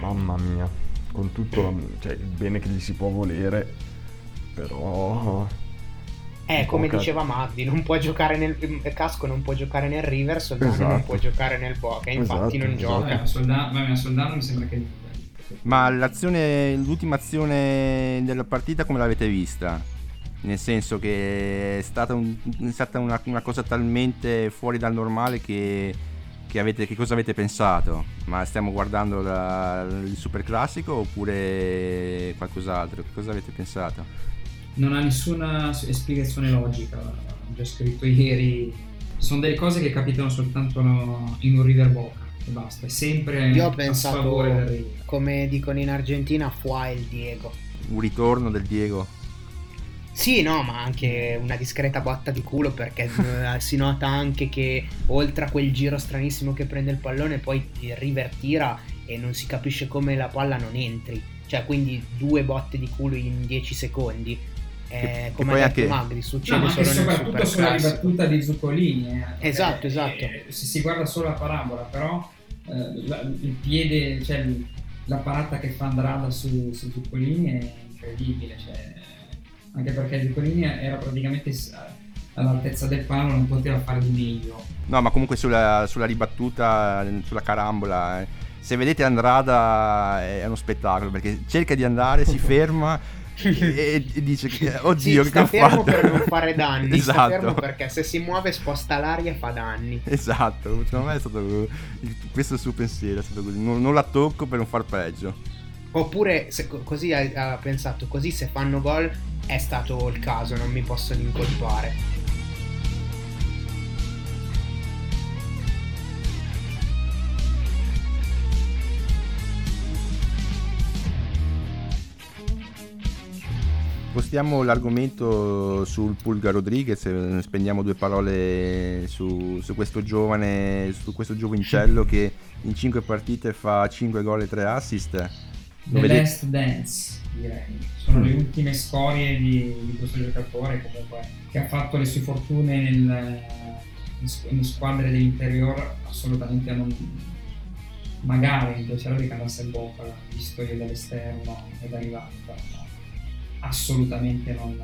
mamma mia con tutto cioè, il bene che gli si può volere, però...
Eh, come diceva Magdi, non può giocare nel Casco, non può giocare nel River, Soldano esatto. non può giocare nel Boca, infatti esatto, non
esatto.
gioca.
Eh, Soldano, Soldano mi sembra che...
Ma l'azione, l'ultima azione della partita come l'avete vista? Nel senso che è stata, un, è stata una, una cosa talmente fuori dal normale che che, avete, che, cosa avete pensato? Ma stiamo guardando la, il super classico oppure qualcos'altro? Che cosa avete pensato?
Non ha nessuna spiegazione logica, ho già scritto ieri. Sono delle cose che capitano soltanto in un River Boca e basta. È sempre
Io ho pensato, come dicono in Argentina, fuà il Diego.
Un ritorno del Diego.
Sì, no, ma anche una discreta botta di culo perché eh, si nota anche che oltre a quel giro stranissimo che prende il pallone, poi il River tira e non si capisce come la palla non entri. Cioè, quindi due botte di culo in 10 secondi. Eh, come ha detto anche... Magri, succede
no,
solo nel
soprattutto sulla ribattuta di Zuccolini. Eh,
esatto, esatto.
Eh, se si guarda solo la parabola, però eh, la, il piede, cioè la parata che fa Andrada su, su Zuccolini è incredibile. Cioè, anche perché Zuccolini era praticamente all'altezza del palo, non poteva fare di meglio.
No, ma comunque sulla, sulla ribattuta, sulla carambola, eh, se vedete Andrada è uno spettacolo perché cerca di andare, si ferma e, e dice che oddio
sì,
che ha
fermo
fatto
per non fare danni
esatto.
sta fermo perché se si muove sposta l'aria e fa danni
esatto secondo me è stato questo il suo pensiero non, non la tocco per non far peggio
oppure se, così ha, ha pensato così se fanno gol è stato il caso, non mi possono incolpare.
Spostiamo l'argomento sul Pulga Rodriguez, spendiamo due parole su, su, questo giovane, su questo giovincello che in 5 partite fa 5 gol e 3 assist.
The vedete... Last Dance direi. Sono mm. le ultime scorie di, di, questo giocatore comunque che ha fatto le sue fortune nel, in squadre dell'interior assolutamente non magari mi piacerebbe che andasse in bocca visto che dall'esterno è arrivato però assolutamente non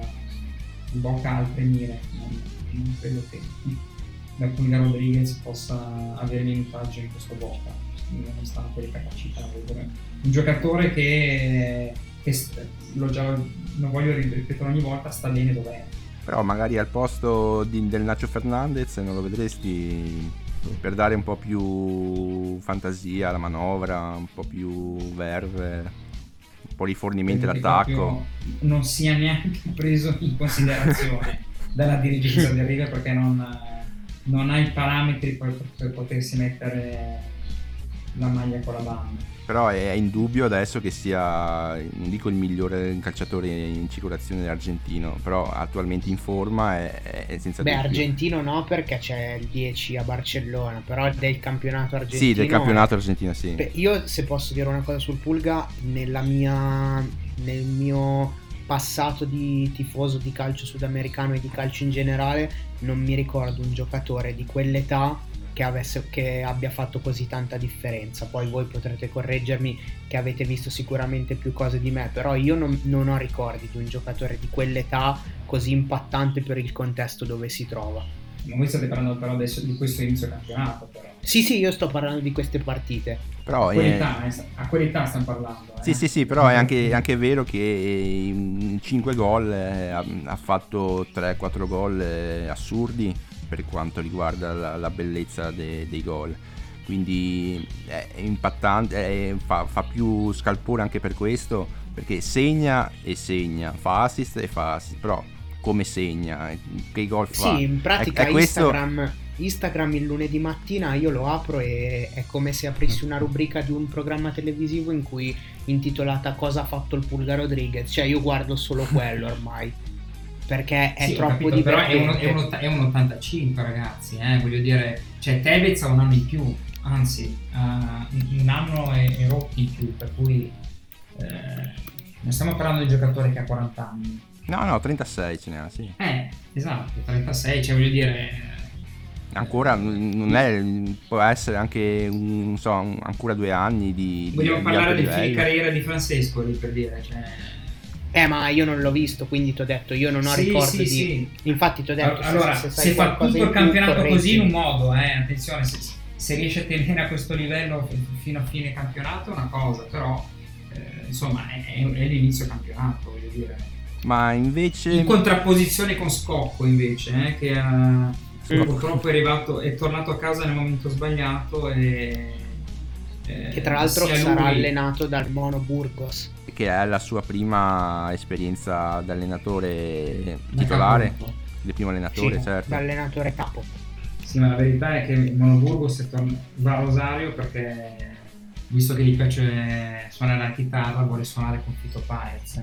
in bocca ha altre mire non, non credo che da Pulga Rodriguez possa avere minutaggio in questo bocca nonostante le capacità un giocatore che che lo già, non voglio ripetere ogni volta, sta bene dov'è.
Però magari al posto di, del Nacho Fernandez non lo vedresti per dare un po' più fantasia alla manovra, un po' più verve, un po' rifornimento d'attacco.
Non sia neanche preso in considerazione dalla dirigenza del River perché non, non ha i parametri per, per potersi mettere la maglia con la banda
però è indubbio adesso che sia, non dico il migliore calciatore in circolazione argentino, però attualmente in forma è, è senza
Beh,
dubbio.
argentino no perché c'è il 10 a Barcellona, però del campionato argentino...
Sì, del campionato argentino, sì.
Beh, io se posso dire una cosa sul Pulga, nella mia, nel mio passato di tifoso di calcio sudamericano e di calcio in generale, non mi ricordo un giocatore di quell'età che, avesse, che abbia fatto così tanta differenza. Poi voi potrete correggermi che avete visto sicuramente più cose di me, però io non, non ho ricordi di un giocatore di quell'età così impattante per il contesto dove si trova.
Ma voi state parlando però adesso di questo inizio campionato, però.
Sì, sì, io sto parlando di queste partite.
Però
a,
è...
quell'età, eh, a quell'età stiamo parlando. Eh.
Sì, sì, sì, però è anche, anche vero che in 5 gol eh, ha, ha, fatto 3-4 gol eh, assurdi per quanto riguarda la, la bellezza de, dei gol. Quindi è impattante, è, fa, fa più scalpore anche per questo, perché segna e segna, fa assist e fa assist, però come segna, che gol fa.
Sì, in pratica è, è Instagram, questo... Instagram il lunedì mattina io lo apro e è come se aprissi una rubrica di un programma televisivo in cui intitolata Cosa ha fatto il Pulga Rodriguez, cioè io guardo solo quello ormai. Perché è sì, troppo
capito, divertente. Però è un, è un, è un 85 ragazzi, eh? voglio dire, cioè Tevez ha un anno in più, anzi uh, un anno e, e rotti in più, per cui eh, non stiamo parlando di un giocatore che ha 40 anni
No, no, 36 ce n'ha, sì.
Eh, esatto, 36, cioè voglio dire...
Ancora non è, può essere anche, non so, ancora due anni di...
Vogliamo di, parlare di del carriera di Francesco lì per dire, cioè...
Eh, ma io non l'ho visto, quindi ti ho detto, io non ho sì, ricordo sì, di... Sì. Infatti ti ho detto...
Allora, se, se, se fa tutto il campionato più, così in un modo, eh, attenzione, se, se, riesce a tenere a questo livello fino a fine campionato è una cosa, però, eh, insomma, è, è, è l'inizio campionato, voglio dire
ma invece...
In contrapposizione con Scocco invece, eh, che ha, purtroppo è arrivato, è tornato a casa nel momento sbagliato e...
Eh, che tra l'altro sarà lui... allenato dal Mono Burgos.
Che è la sua prima esperienza da allenatore titolare, il primo allenatore,
sì,
certo.
Da allenatore capo.
Sì, ma la verità è che il Mono Burgos va a Rosario perché visto che gli piace suonare la chitarra, vuole suonare con Fito Paez.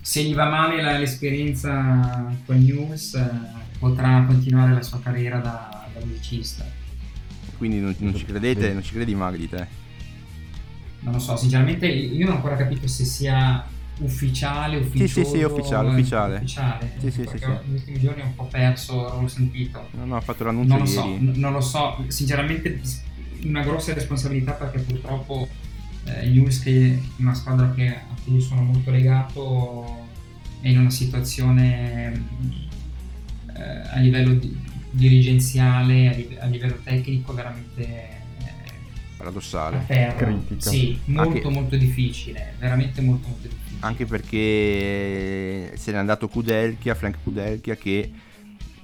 Se gli va male la, l'esperienza con News, eh, potrà continuare la sua carriera da, da musicista.
Quindi non, non, ci credete, non ci credi Magli te?
Non lo so, sinceramente io non ho ancora capito se sia ufficiale, ufficiale.
Sì, sì, sì, ufficiale, ufficiale.
ufficiale.
Sì, sì, sì, sì.
Negli ultimi giorni ho un po' perso, non l'ho sentito.
No, no, ha fatto l'annuncio
non lo. So, non lo so, sinceramente una grossa responsabilità perché purtroppo eh, News che è una squadra che, a cui sono molto legato è in una situazione eh, a livello di, dirigenziale, a, li, a, livello tecnico veramente
paradossale,
critica. Sì, molto Anche... molto difficile, veramente molto molto difficile.
Anche perché se n'è andato Kudelkia, Frank Kudelkia che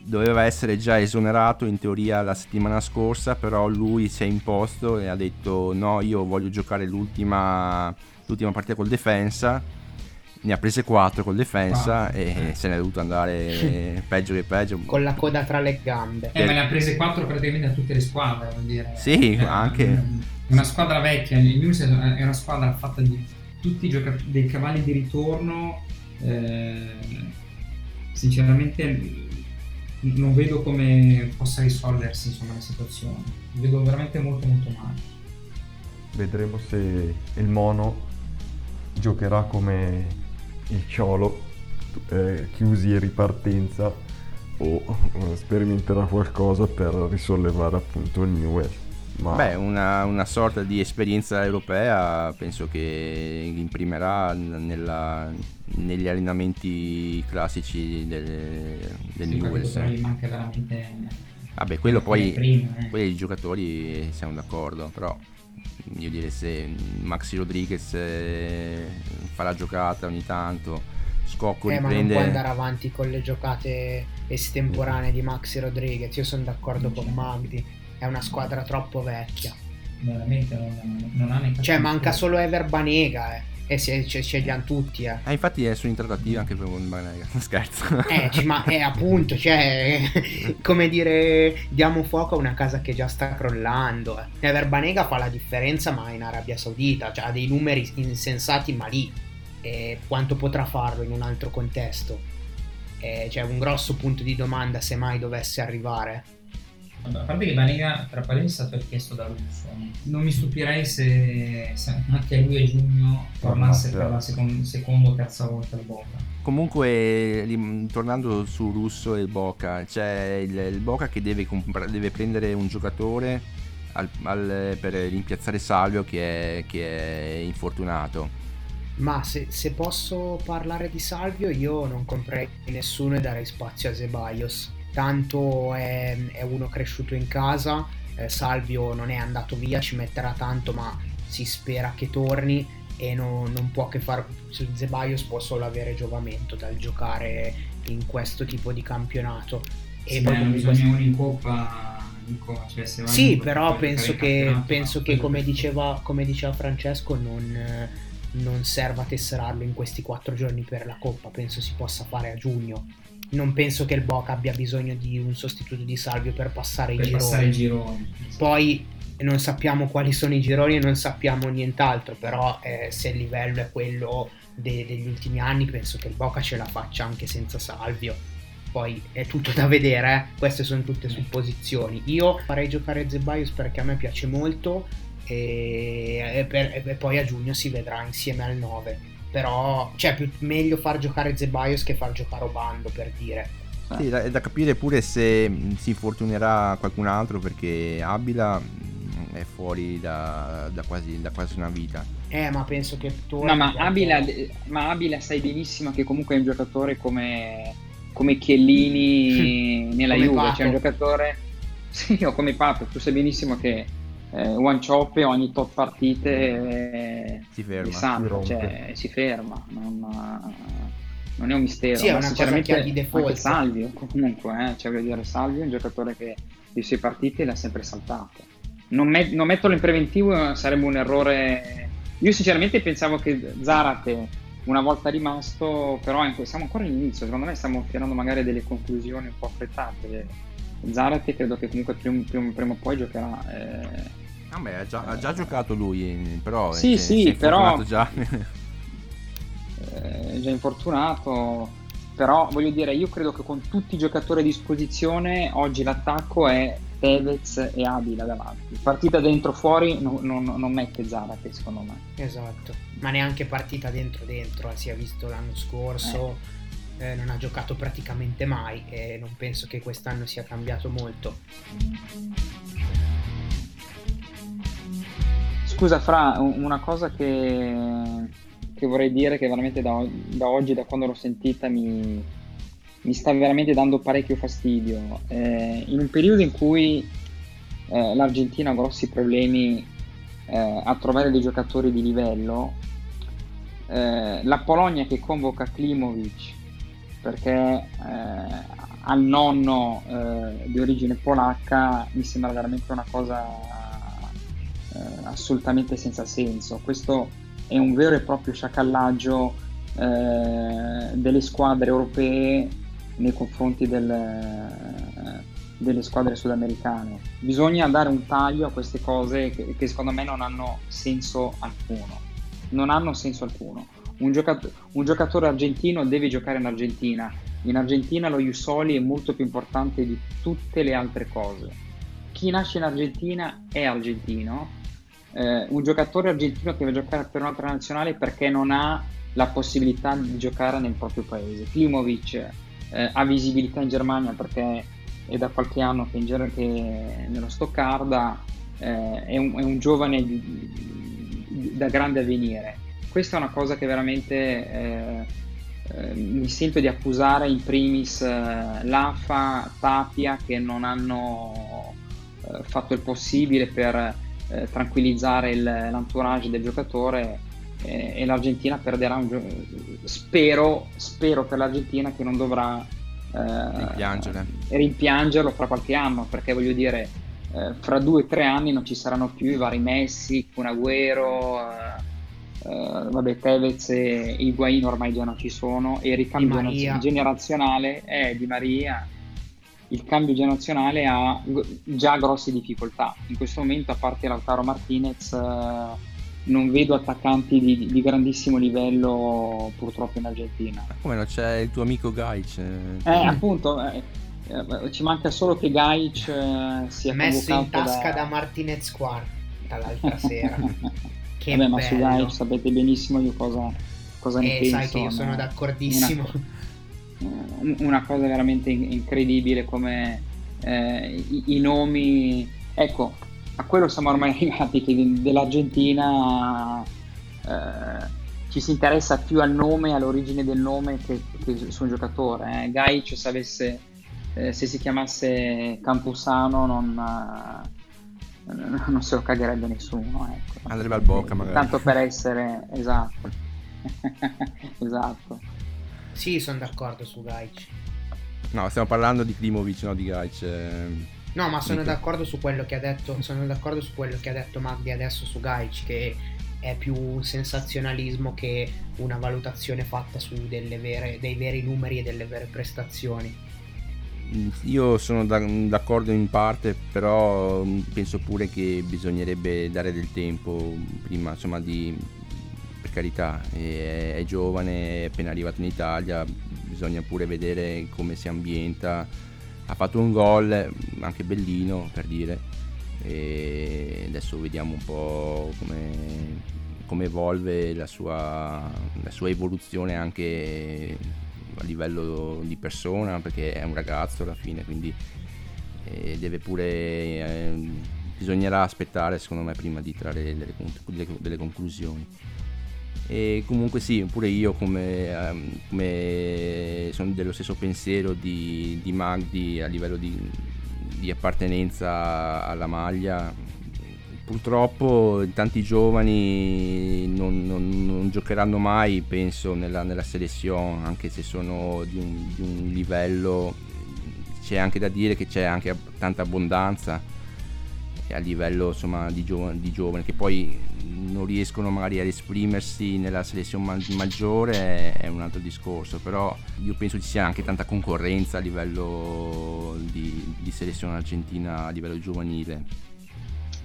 doveva essere già esonerato in teoria la settimana scorsa, però lui si è imposto e ha detto no, io voglio giocare l'ultima, l'ultima partita col Defensa, ne ha prese 4 col Defensa ah. e se ne è dovuto andare peggio che peggio.
Con la coda tra le gambe.
Eh, ma ne ha prese 4 praticamente da tutte le squadre, vuol dire.
Sì, eh, anche.
Una squadra vecchia, il News è una squadra fatta di tutti i giocatori, dei cavalli di ritorno. Eh, sinceramente non vedo come possa risolversi insomma, la situazione. Vedo veramente molto molto male.
Vedremo se il mono giocherà come il ciolo, eh, chiusi e ripartenza, o sperimenterà qualcosa per risollevare appunto il Newell.
Ma... Beh, una, una, sorta di esperienza europea penso che imprimerà nella, negli allenamenti classici del, del sì, Newell's.
manca veramente...
Vabbè, quello poi, prima, eh. poi i giocatori siamo d'accordo, però io direi se Maxi Rodriguez eh, fa la giocata ogni tanto, Scocco
eh,
riprende...
ma non può andare avanti con le giocate estemporanee di Maxi Rodriguez, io sono d'accordo con Magdi è una squadra troppo vecchia.
Veramente non, non ha neanche.
Cioè, manca solo Ever Banega, eh. E se, ce, ce li hanno tutti, eh.
eh infatti è su in trattativa anche per Banega. Scherzo.
Eh, ma è appunto, cioè, come dire, diamo fuoco a una casa che già sta crollando. Eh. Ever Banega fa la differenza, ma in Arabia Saudita, cioè ha dei numeri insensati, ma lì. E quanto potrà farlo in un altro contesto? Eh, c'è un grosso punto di domanda se mai dovesse arrivare.
A parte che Banega tra parentesi è stato richiesto da Russo, non mi stupirei se, se anche lui a giugno tornasse per la seconda o terza volta al Boca.
Comunque, tornando su Russo e il Boca, c'è il, il Boca che deve, compra- deve, prendere un giocatore al, al, per rimpiazzare Salvio che è, che è infortunato.
Ma se, se, posso parlare di Salvio, io non comprerei nessuno e darei spazio a Zebayos. Tanto è, è uno cresciuto in casa, eh, Salvio non è andato via, ci metterà tanto, ma si spera che torni e non, non può che fare. Zebayos può solo avere giovamento dal giocare in questo tipo di campionato.
E sì, poi questo... in coppa cioè
sì, però penso che, penso che come, diceva, come diceva Francesco non, non serva tesserarlo in questi quattro giorni per la Coppa, penso si possa fare a giugno. Non penso che il Boca abbia bisogno di un sostituto di Salvio per passare per i gironi. Passare i gironi. Poi non sappiamo quali sono i gironi e non sappiamo nient'altro, però eh, se il livello è quello de- degli ultimi anni, penso che il Boca ce la faccia anche senza Salvio. Poi è tutto da vedere, eh? queste sono tutte supposizioni. Io farei giocare Zebaius perché a me piace molto e, e, per, e, poi a giugno si vedrà insieme al 9 però cioè più, meglio far giocare Zebayos che far giocare Obando per dire
sì, è da capire pure se si infortunerà qualcun altro perché Abila è fuori da, da, quasi, da quasi, una vita.
Eh, ma penso che tu. No, ma Abila, ma Abila sai benissimo che comunque è un giocatore come, come Chiellini nella come Juve, Pato. cioè un giocatore. Sì, o come Pato, tu sai benissimo che eh, one chop ogni tot partite eh,
si ferma,
sanno, si, cioè, si ferma non, non, è un mistero
sì, è una sinceramente di
anche Salvio comunque eh, cioè voglio dire Salvio è un giocatore che le sue partite le ha sempre saltate. Non, met- non metterlo in preventivo sarebbe un errore. Io sinceramente pensavo che Zarate una volta rimasto però siamo ancora all'inizio secondo me stiamo tirando magari delle conclusioni un po' affrettate Zarate credo che comunque prima, prima, prima o poi giocherà eh,
Vabbè, ha già, ha già giocato lui, però...
Sì, sì, è però... Già. è già infortunato, però voglio dire, io credo che con tutti i giocatori a disposizione oggi l'attacco è Tevez e Abila davanti. Partita dentro fuori non, non, non mette Zarate secondo me.
Esatto, ma neanche partita dentro dentro, eh, si è visto l'anno scorso. Eh. Eh, non ha giocato praticamente mai e non penso che quest'anno sia cambiato molto.
Scusa Fra, una cosa che, che vorrei dire che veramente da, da, oggi, da quando l'ho sentita, mi, mi sta veramente dando parecchio fastidio. Eh, in un periodo in cui eh, l'Argentina ha grossi problemi eh, a trovare dei giocatori di livello, eh, la Polonia che convoca Klimovic perché eh, ha il nonno eh, di origine polacca mi sembra veramente una cosa eh, assolutamente senza senso. Questo è un vero e proprio sciacallaggio eh, delle squadre europee nei confronti del, delle squadre sudamericane. Bisogna dare un taglio a queste cose che, che, secondo me non hanno senso alcuno. Non hanno senso alcuno. Un, giocat- un giocatore argentino deve giocare in Argentina. In Argentina lo Iusoli è molto più importante di tutte le altre cose. Chi nasce in Argentina è argentino eh, un giocatore argentino che va a giocare per un'altra nazionale perché non ha la possibilità di giocare nel proprio paese. Klimovic eh, ha visibilità in Germania perché è da qualche anno che, Ger- che nello Stoccarda eh, è, un, è, un, giovane di, di, da grande avvenire. Questa è una cosa che veramente eh, eh, mi sento di accusare in primis eh, l'AFA, Tapia che non hanno fatto il possibile per eh, tranquillizzare il, l'entourage del giocatore eh, e l'Argentina perderà un gioco. Spero, spero per l'Argentina che non dovrà
eh,
rimpiangerlo fra qualche anno, perché voglio dire, eh, fra due o tre anni non ci saranno più i vari Messi, Cunagüero, Uh, vabbè, Tevez e Higuain ormai già non ci sono e il ricambio generazionale è di Maria il cambio generazionale ha già grosse difficoltà. In questo momento, a parte Lautaro Martinez, eh, non vedo attaccanti di, di, grandissimo livello purtroppo in Argentina.
Come no? C'è il tuo amico Gaic.
Eh, eh appunto, eh, eh, ci manca solo che Gaic eh, sia
messo in tasca da, da Martinez quarta l'altra sera.
che Vabbè, ma su Gaic sapete benissimo io cosa, cosa ne
eh,
penso.
sai che io sono
no?
d'accordissimo.
Una, una cosa veramente in- incredibile come eh, i, i nomi... Ecco, a quello siamo ormai arrivati, che de- dell'Argentina eh, ci si interessa più al nome, all'origine del nome che, che su un giocatore. Eh. Gaic se avesse... eh, se si chiamasse Campusano non, non se lo cagherebbe nessuno. Ecco.
Andrebbe al Boca magari.
Tanto per essere esatto. esatto.
Sì, sono d'accordo su Gaic.
No, stiamo parlando di Klimovic, no di Gaic. eh.
No, ma sono d'accordo su quello che ha detto. Sono d'accordo su quello che ha detto Magdi adesso su Gaic, che è più un sensazionalismo che una valutazione fatta su delle vere- dei veri numeri e delle vere prestazioni.
Mm, Io sono da- d'accordo in parte, però mm, penso pure che bisognerebbe dare del tempo prima, insomma, di per carità, è, è giovane, è appena arrivato in Italia, bisogna pure vedere come si ambienta. Ha fatto un gol, mm, anche bellino per dire, e adesso vediamo un po' come, come evolve la sua, la sua evoluzione anche a livello di persona perché è un ragazzo alla fine quindi eh, deve pure eh, bisognerà aspettare secondo me prima di trarre delle, delle- delle conclusioni. E comunque sì pure io come, ehm, come sono dello stesso pensiero di, di Magdi a livello di, di appartenenza alla maglia purtroppo tanti giovani non, non- non giocheranno mai, penso, nella, nella selezione, anche se sono di un, di un livello. C'è anche da dire che c'è anche tanta abbondanza a livello insomma, di, gio- di giovani che poi non riescono magari ad esprimersi nella selezione ma- maggiore è, è un altro discorso però io penso ci sia anche tanta concorrenza a livello di, di selezione argentina a livello giovanile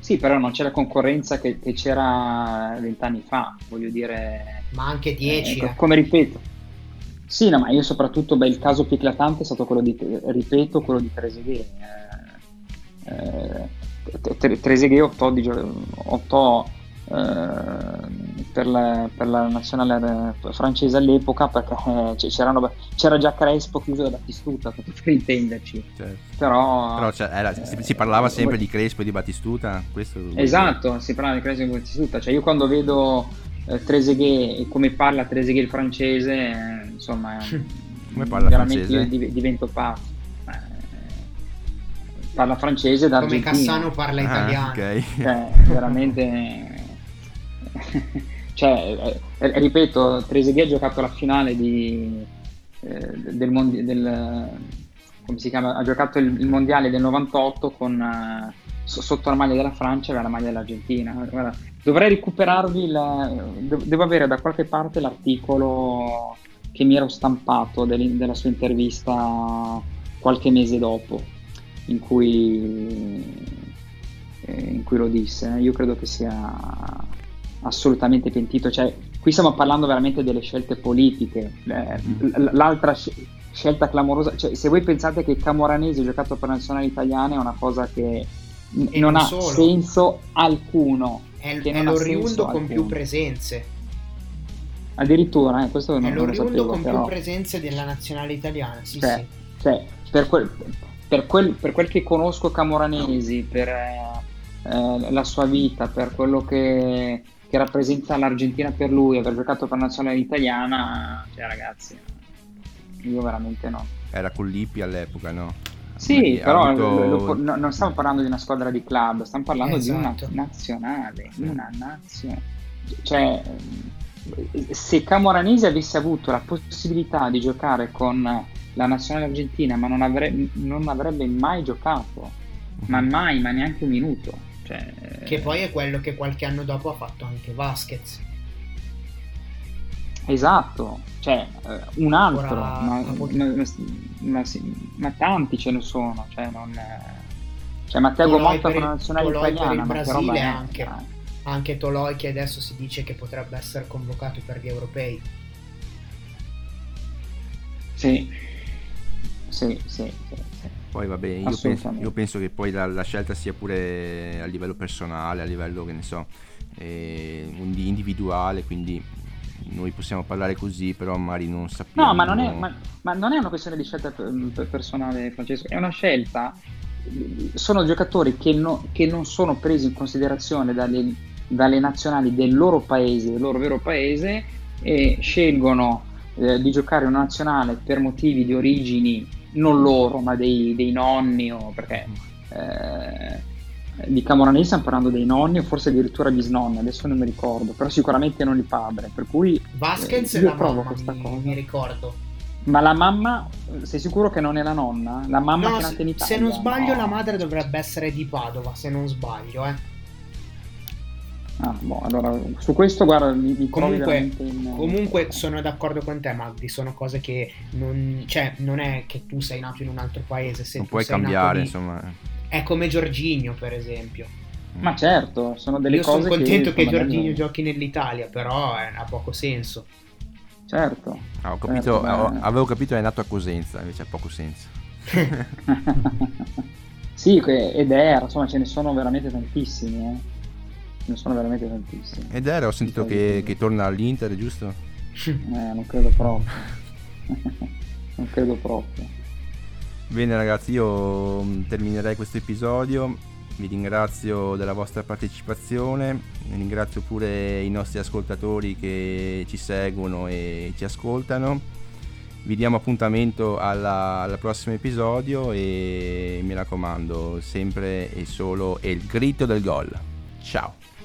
Sì, però non c'è la concorrenza che, che c'era vent'anni fa, voglio dire.
Ma anche 10.
eh,
eh.
come ripeto. Sì, no, ma io soprattutto, beh, il caso più eclatante è stato quello di, ripeto, quello di Trezeguet. Eh, eh, Tre- Trezeguet optò, di optò per, la, per la nazionale eh, francese all'epoca perché eh, c'era già Crespo chiuso da Battistuta, per intenderci.
Certo.
Però,
Però cioè, era- si,
eh,
si parlava sempre di Crespo e di Battistuta. Questo
Esatto, si parla di Crespo e Battistuta. Cioè, io quando vedo eh, Trezeguet e come parla Trezeguet il francese, eh, insomma, eh,
Come parla
veramente
francese?
io div- divento pazzo. Eh, parla francese da
Come Cassano parla
Ah,
italiano.
ok.
Cioè, veramente... cioè, eh, eh, ripeto, Trezeguet ha giocato la finale di, eh, del, mondi- del- come si chiama? Ha giocato il, il mondiale del 98 con, eh, so- sotto la maglia della Francia e la maglia dell'Argentina. Guarda, dovrei recuperarvi, la- de- devo avere da qualche parte l'articolo che mi ero stampato del- della sua intervista qualche mese dopo, in cui, eh, in cui lo disse. Io credo che sia assolutamente pentito. Cioè, qui stiamo parlando veramente delle scelte politiche. Eh, l- l'altra sc- scelta clamorosa, cioè, se voi pensate che Camoranesi ha giocato per la nazionale italiana è una cosa che
E
non
non
ha
solo.
senso alcuno.
È,
che
è l'oriundo con più presenze.
Addirittura, eh, questo non,
È
non lo
l'oriundo
sapevo,
con
però.
più presenze della nazionale italiana. Sì,
Cioè,
sì.
cioè, per, quel, per, quel, per quel che conosco Camoranesi, per eh, eh, la sua vita, per quello che, che rappresenta l'Argentina per lui, aver giocato per la nazionale italiana, cioè ragazzi, io veramente no.
Era con Lippi all'epoca, no?
Sì,
Ha
però
avuto-
lo- lo- no- non stiamo parlando di una squadra di club, stiamo parlando di una
Esatto.
nazionale, una nazionale. Cioè, se Camoranesi avesse avuto la possibilità di giocare con la nazionale argentina, ma non, avre- non avrebbe mai giocato, ma mai, ma neanche un minuto. Cioè,
Che poi è quello che qualche anno dopo ha fatto anche Vasquez.
Esatto, cioè eh, un altro,
Ora,
ma, ma- ma ma tanti ce ne sono, cioè non... Cioè Matteo
Toloi
Motta
per
con la
il-
nazionale
Toloi per
italiana,
il
ma che roba
Brasile
è?
anche.
Dai.
Anche Toloi che adesso si dice che potrebbe essere convocato per gli europei.
Sì, sì, sì, sì.
Poi vabbè, io penso, io penso che poi la, la scelta sia pure a livello personale, a livello che ne so, eh, indi- individuale, quindi noi possiamo parlare così, però magari non sappiamo.
No, ma non è, ma, ma non è una questione di scelta personale, Francesco, è una scelta. Sono giocatori che, no, che non sono presi in considerazione dalle, dalle, nazionali del loro paese, del loro vero paese, e scelgono eh, di giocare una nazionale per motivi di origini non loro, ma dei, dei nonni, o perché eh, di Camoranesi stiamo parlando dei nonni o forse addirittura bisnonni, adesso non mi ricordo, però sicuramente non il padre, per cui
Vasquez eh, io provo questa mi, cosa. Mi ricordo.
Ma la mamma, sei sicuro che non è la nonna? La mamma no, che è nata in Italia?
Se non sbaglio no. la madre dovrebbe essere di Padova, se non sbaglio, eh.
Ah, boh, allora su questo guarda mi, mi
comunque, in... comunque sono d'accordo con te Magdi sono cose che non, cioè, non è che tu sei nato in un altro paese se
non puoi cambiare insomma
è come Giorginio, per esempio.
Ma certo, sono delle
Io
cose
sono contento che, che Giorginio giochi nell'Italia, però ha poco senso.
Certo.
Ah, ho capito, certo, ho, avevo capito che è nato a Cosenza, invece ha poco senso.
sì, ed era, insomma, ce ne sono veramente tantissimi, eh. Ne sono veramente tantissimi.
Ed era, ho sentito che, che torna all'Inter, giusto?
Eh, non credo proprio. non credo proprio.
Bene ragazzi, io mm, terminerei questo episodio. Vi ringrazio della vostra partecipazione, ringrazio pure i nostri ascoltatori che ci seguono e ci ascoltano. Vi diamo appuntamento alla, al prossimo episodio e mi raccomando, sempre e solo il gritto del gol. Ciao!